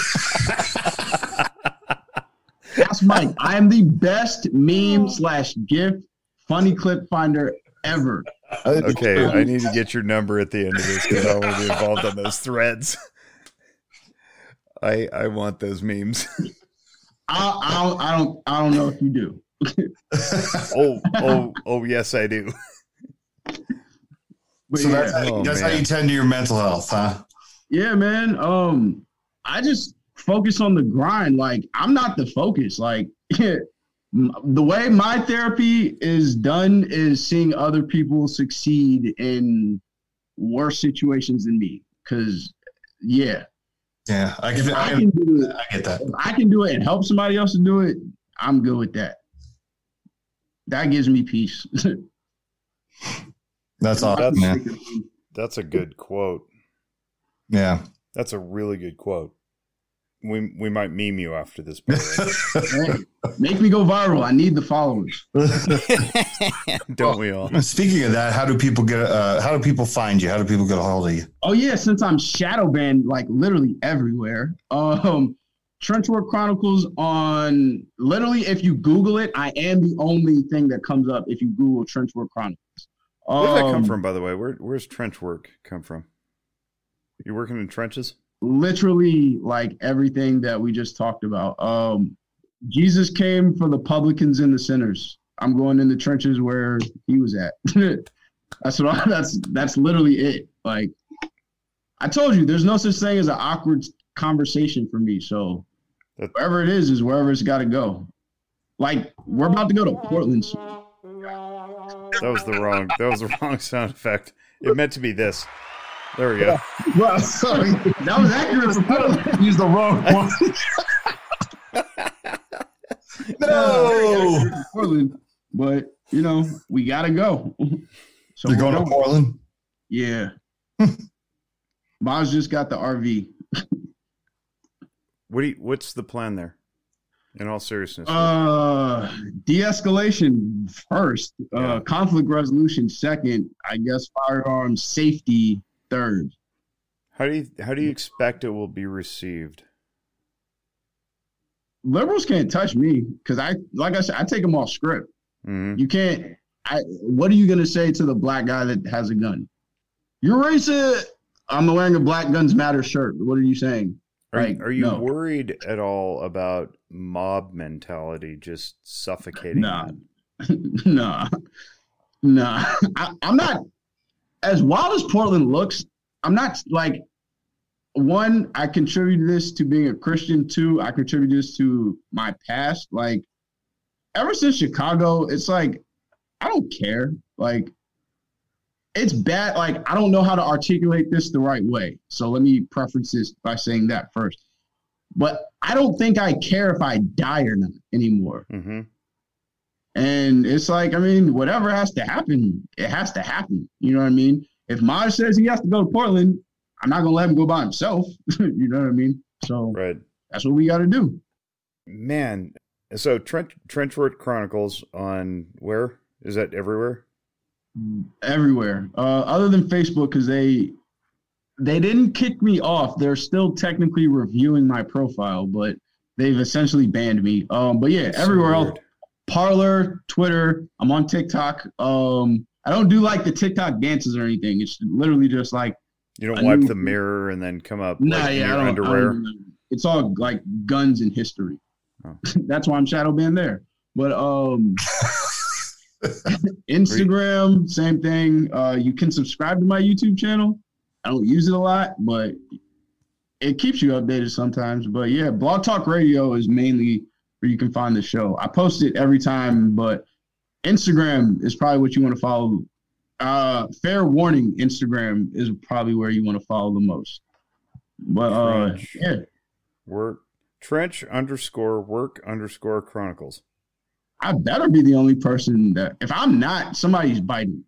Ask Mike. I am the best meme slash GIF funny clip finder ever. Okay, I need to get your number at the end of this because I want to be involved on those threads. I I want those memes. I, I don't I don't I don't know if you do. oh oh oh yes I do. But so yeah. that's, how, oh, that's how you tend to your mental health, huh? Yeah, man. Um, I just focus on the grind. Like I'm not the focus. Like the way my therapy is done is seeing other people succeed in worse situations than me. Cause yeah. Yeah, I can, I, can do it. I get that. If I can do it and help somebody else to do it, I'm good with that. That gives me peace. That's awesome, that's, man. That's a good quote. Yeah. That's a really good quote. We we might meme you after this. Make me go viral. I need the followers. Don't we all? Speaking of that, how do people get? Uh, how do people find you? How do people get a hold of you? Oh yeah, since I'm shadow banned like literally everywhere. Um, Trenchwork Chronicles on literally if you Google it, I am the only thing that comes up if you Google Trenchwork Chronicles. Where did that come um, from, by the way? Where where's trench work come from? You working in trenches? Literally, like everything that we just talked about. Um, Jesus came for the publicans and the sinners. I'm going in the trenches where he was at. that's what. I, that's that's literally it. Like I told you, there's no such thing as an awkward conversation for me. So wherever it is, is wherever it's got to go. Like we're about to go to Portland. That was the wrong. That was the wrong sound effect. It meant to be this. There we go. Well, sorry, that was accurate. Use the wrong one. No, Portland, but you know we gotta go. So they're going to Portland. Yeah. Maz just got the RV. What do you, what's the plan there? In all seriousness, Uh, de-escalation first. Uh, conflict resolution second. I guess firearms safety third. how do you how do you expect it will be received? Liberals can't touch me because I, like I said, I take them off script. hmm You can't. I. What are you gonna say to the black guy that has a gun? You're racist. I'm wearing a Black Guns Matter shirt. What are you saying? Are, Like, you, are you no. worried at all about mob mentality just suffocating? Nah. nah, nah. I, I'm not as wild as Portland looks. I'm not like one. I contribute this to being a Christian. Two, I contribute this to my past. Like ever since Chicago, it's like I don't care. Like it's bad. Like I don't know how to articulate this the right way. So let me preference this by saying that first. But I don't think I care if I die or not anymore. hmm And it's like, I mean, whatever has to happen, it has to happen. You know what I mean? If Maj says he has to go to Portland, I'm not gonna let him go by himself. you know what I mean? So Right. that's what we got to do. Man, so Trench Trenchwork Chronicles on where is that everywhere? Everywhere, uh, other than Facebook, because they they didn't kick me off. They're still technically reviewing my profile, but they've essentially banned me. Um, but yeah, So everywhere else. Parler, Twitter. I'm on TikTok. Um, I don't do like the TikTok dances or anything. It's literally just like You don't wipe knew- the mirror and then come up Nah, like, in yeah, I don't, I don't. It's all like guns and history. Oh. That's why I'm shadow banned there. But um, Instagram, same thing. Uh, you can subscribe to my YouTube channel. I don't use it a lot, but it keeps you updated sometimes. But yeah, Blog Talk Radio is mainly where you can find the show. I post it every time, but Instagram is probably what you want to follow. Uh, fair warning, Instagram is probably where you want to follow the most. But uh, Trench. yeah, Work Trench underscore work underscore chronicles. I better be the only person that if I'm not, somebody's biting.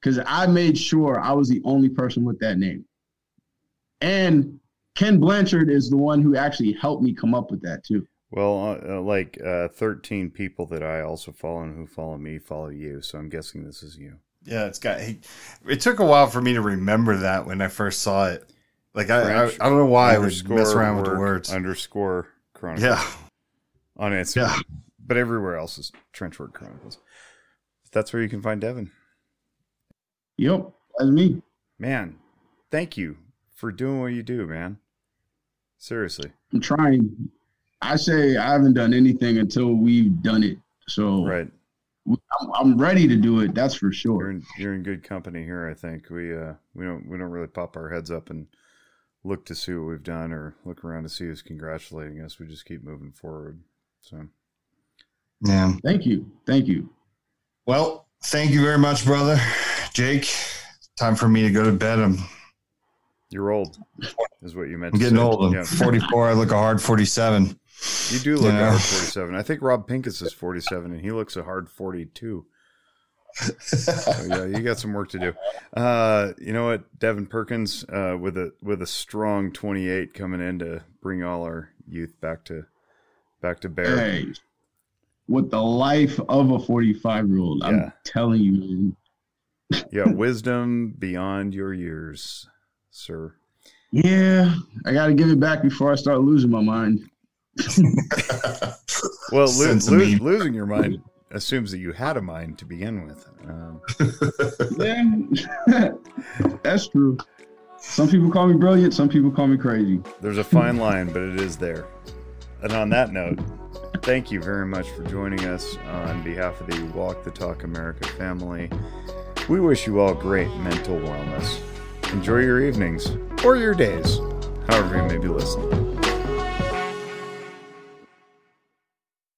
Because I made sure I was the only person with that name. And Ken Blanchard is the one who actually helped me come up with that too. Well, uh, uh, like uh, 13 people that I also follow and who follow me follow you. So I'm guessing this is you. Yeah, it's got. He, it took a while for me to remember that when I first saw it. Like I, I, I don't know why I would Underscore mess around with the words. Underscore chronicles. Yeah, On Instagram. yeah. But everywhere else is Trenchwork Chronicles. That's where you can find Devin. Yep, that's me. Man, thank you for doing what you do, man. Seriously. I'm trying. I say I haven't done anything until we've done it. So Right. I'm, I'm ready to do it. That's for You're sure. in, you're in good company here, I think. We uh we don't we don't really pop our heads up and look to see what we've done or look around to see who's congratulating us. We just keep moving forward. So Yeah. Thank you. Thank you. Well, thank you very much, brother. Jake, time for me to go to bed. I'm, you're old, is what you meant. I'm to getting say. old. I'm Yeah. 44. I look a hard 47. You do look Yeah. a hard 47. I think Rob Pincus is 47 and he looks a hard 42. So yeah, you got some work to do. Uh, you know what, Devin Perkins, uh, with a with a strong 28 coming in to bring all our youth back to back to bear. Hey, with the life of a 45 year old, Yeah. I'm telling you, man. Yeah, wisdom beyond your years, sir. Yeah, I got to give it back before I start losing my mind. Well, lo- lo- losing your mind assumes that you had a mind to begin with. Um, Yeah, that's true. Some people call me brilliant. Some people call me crazy. there's a fine line, but it is there. And on that note, thank you very much for joining us on behalf of the Walk the Talk America family. We wish you all great mental wellness. Enjoy your evenings or your days, however you may be listening.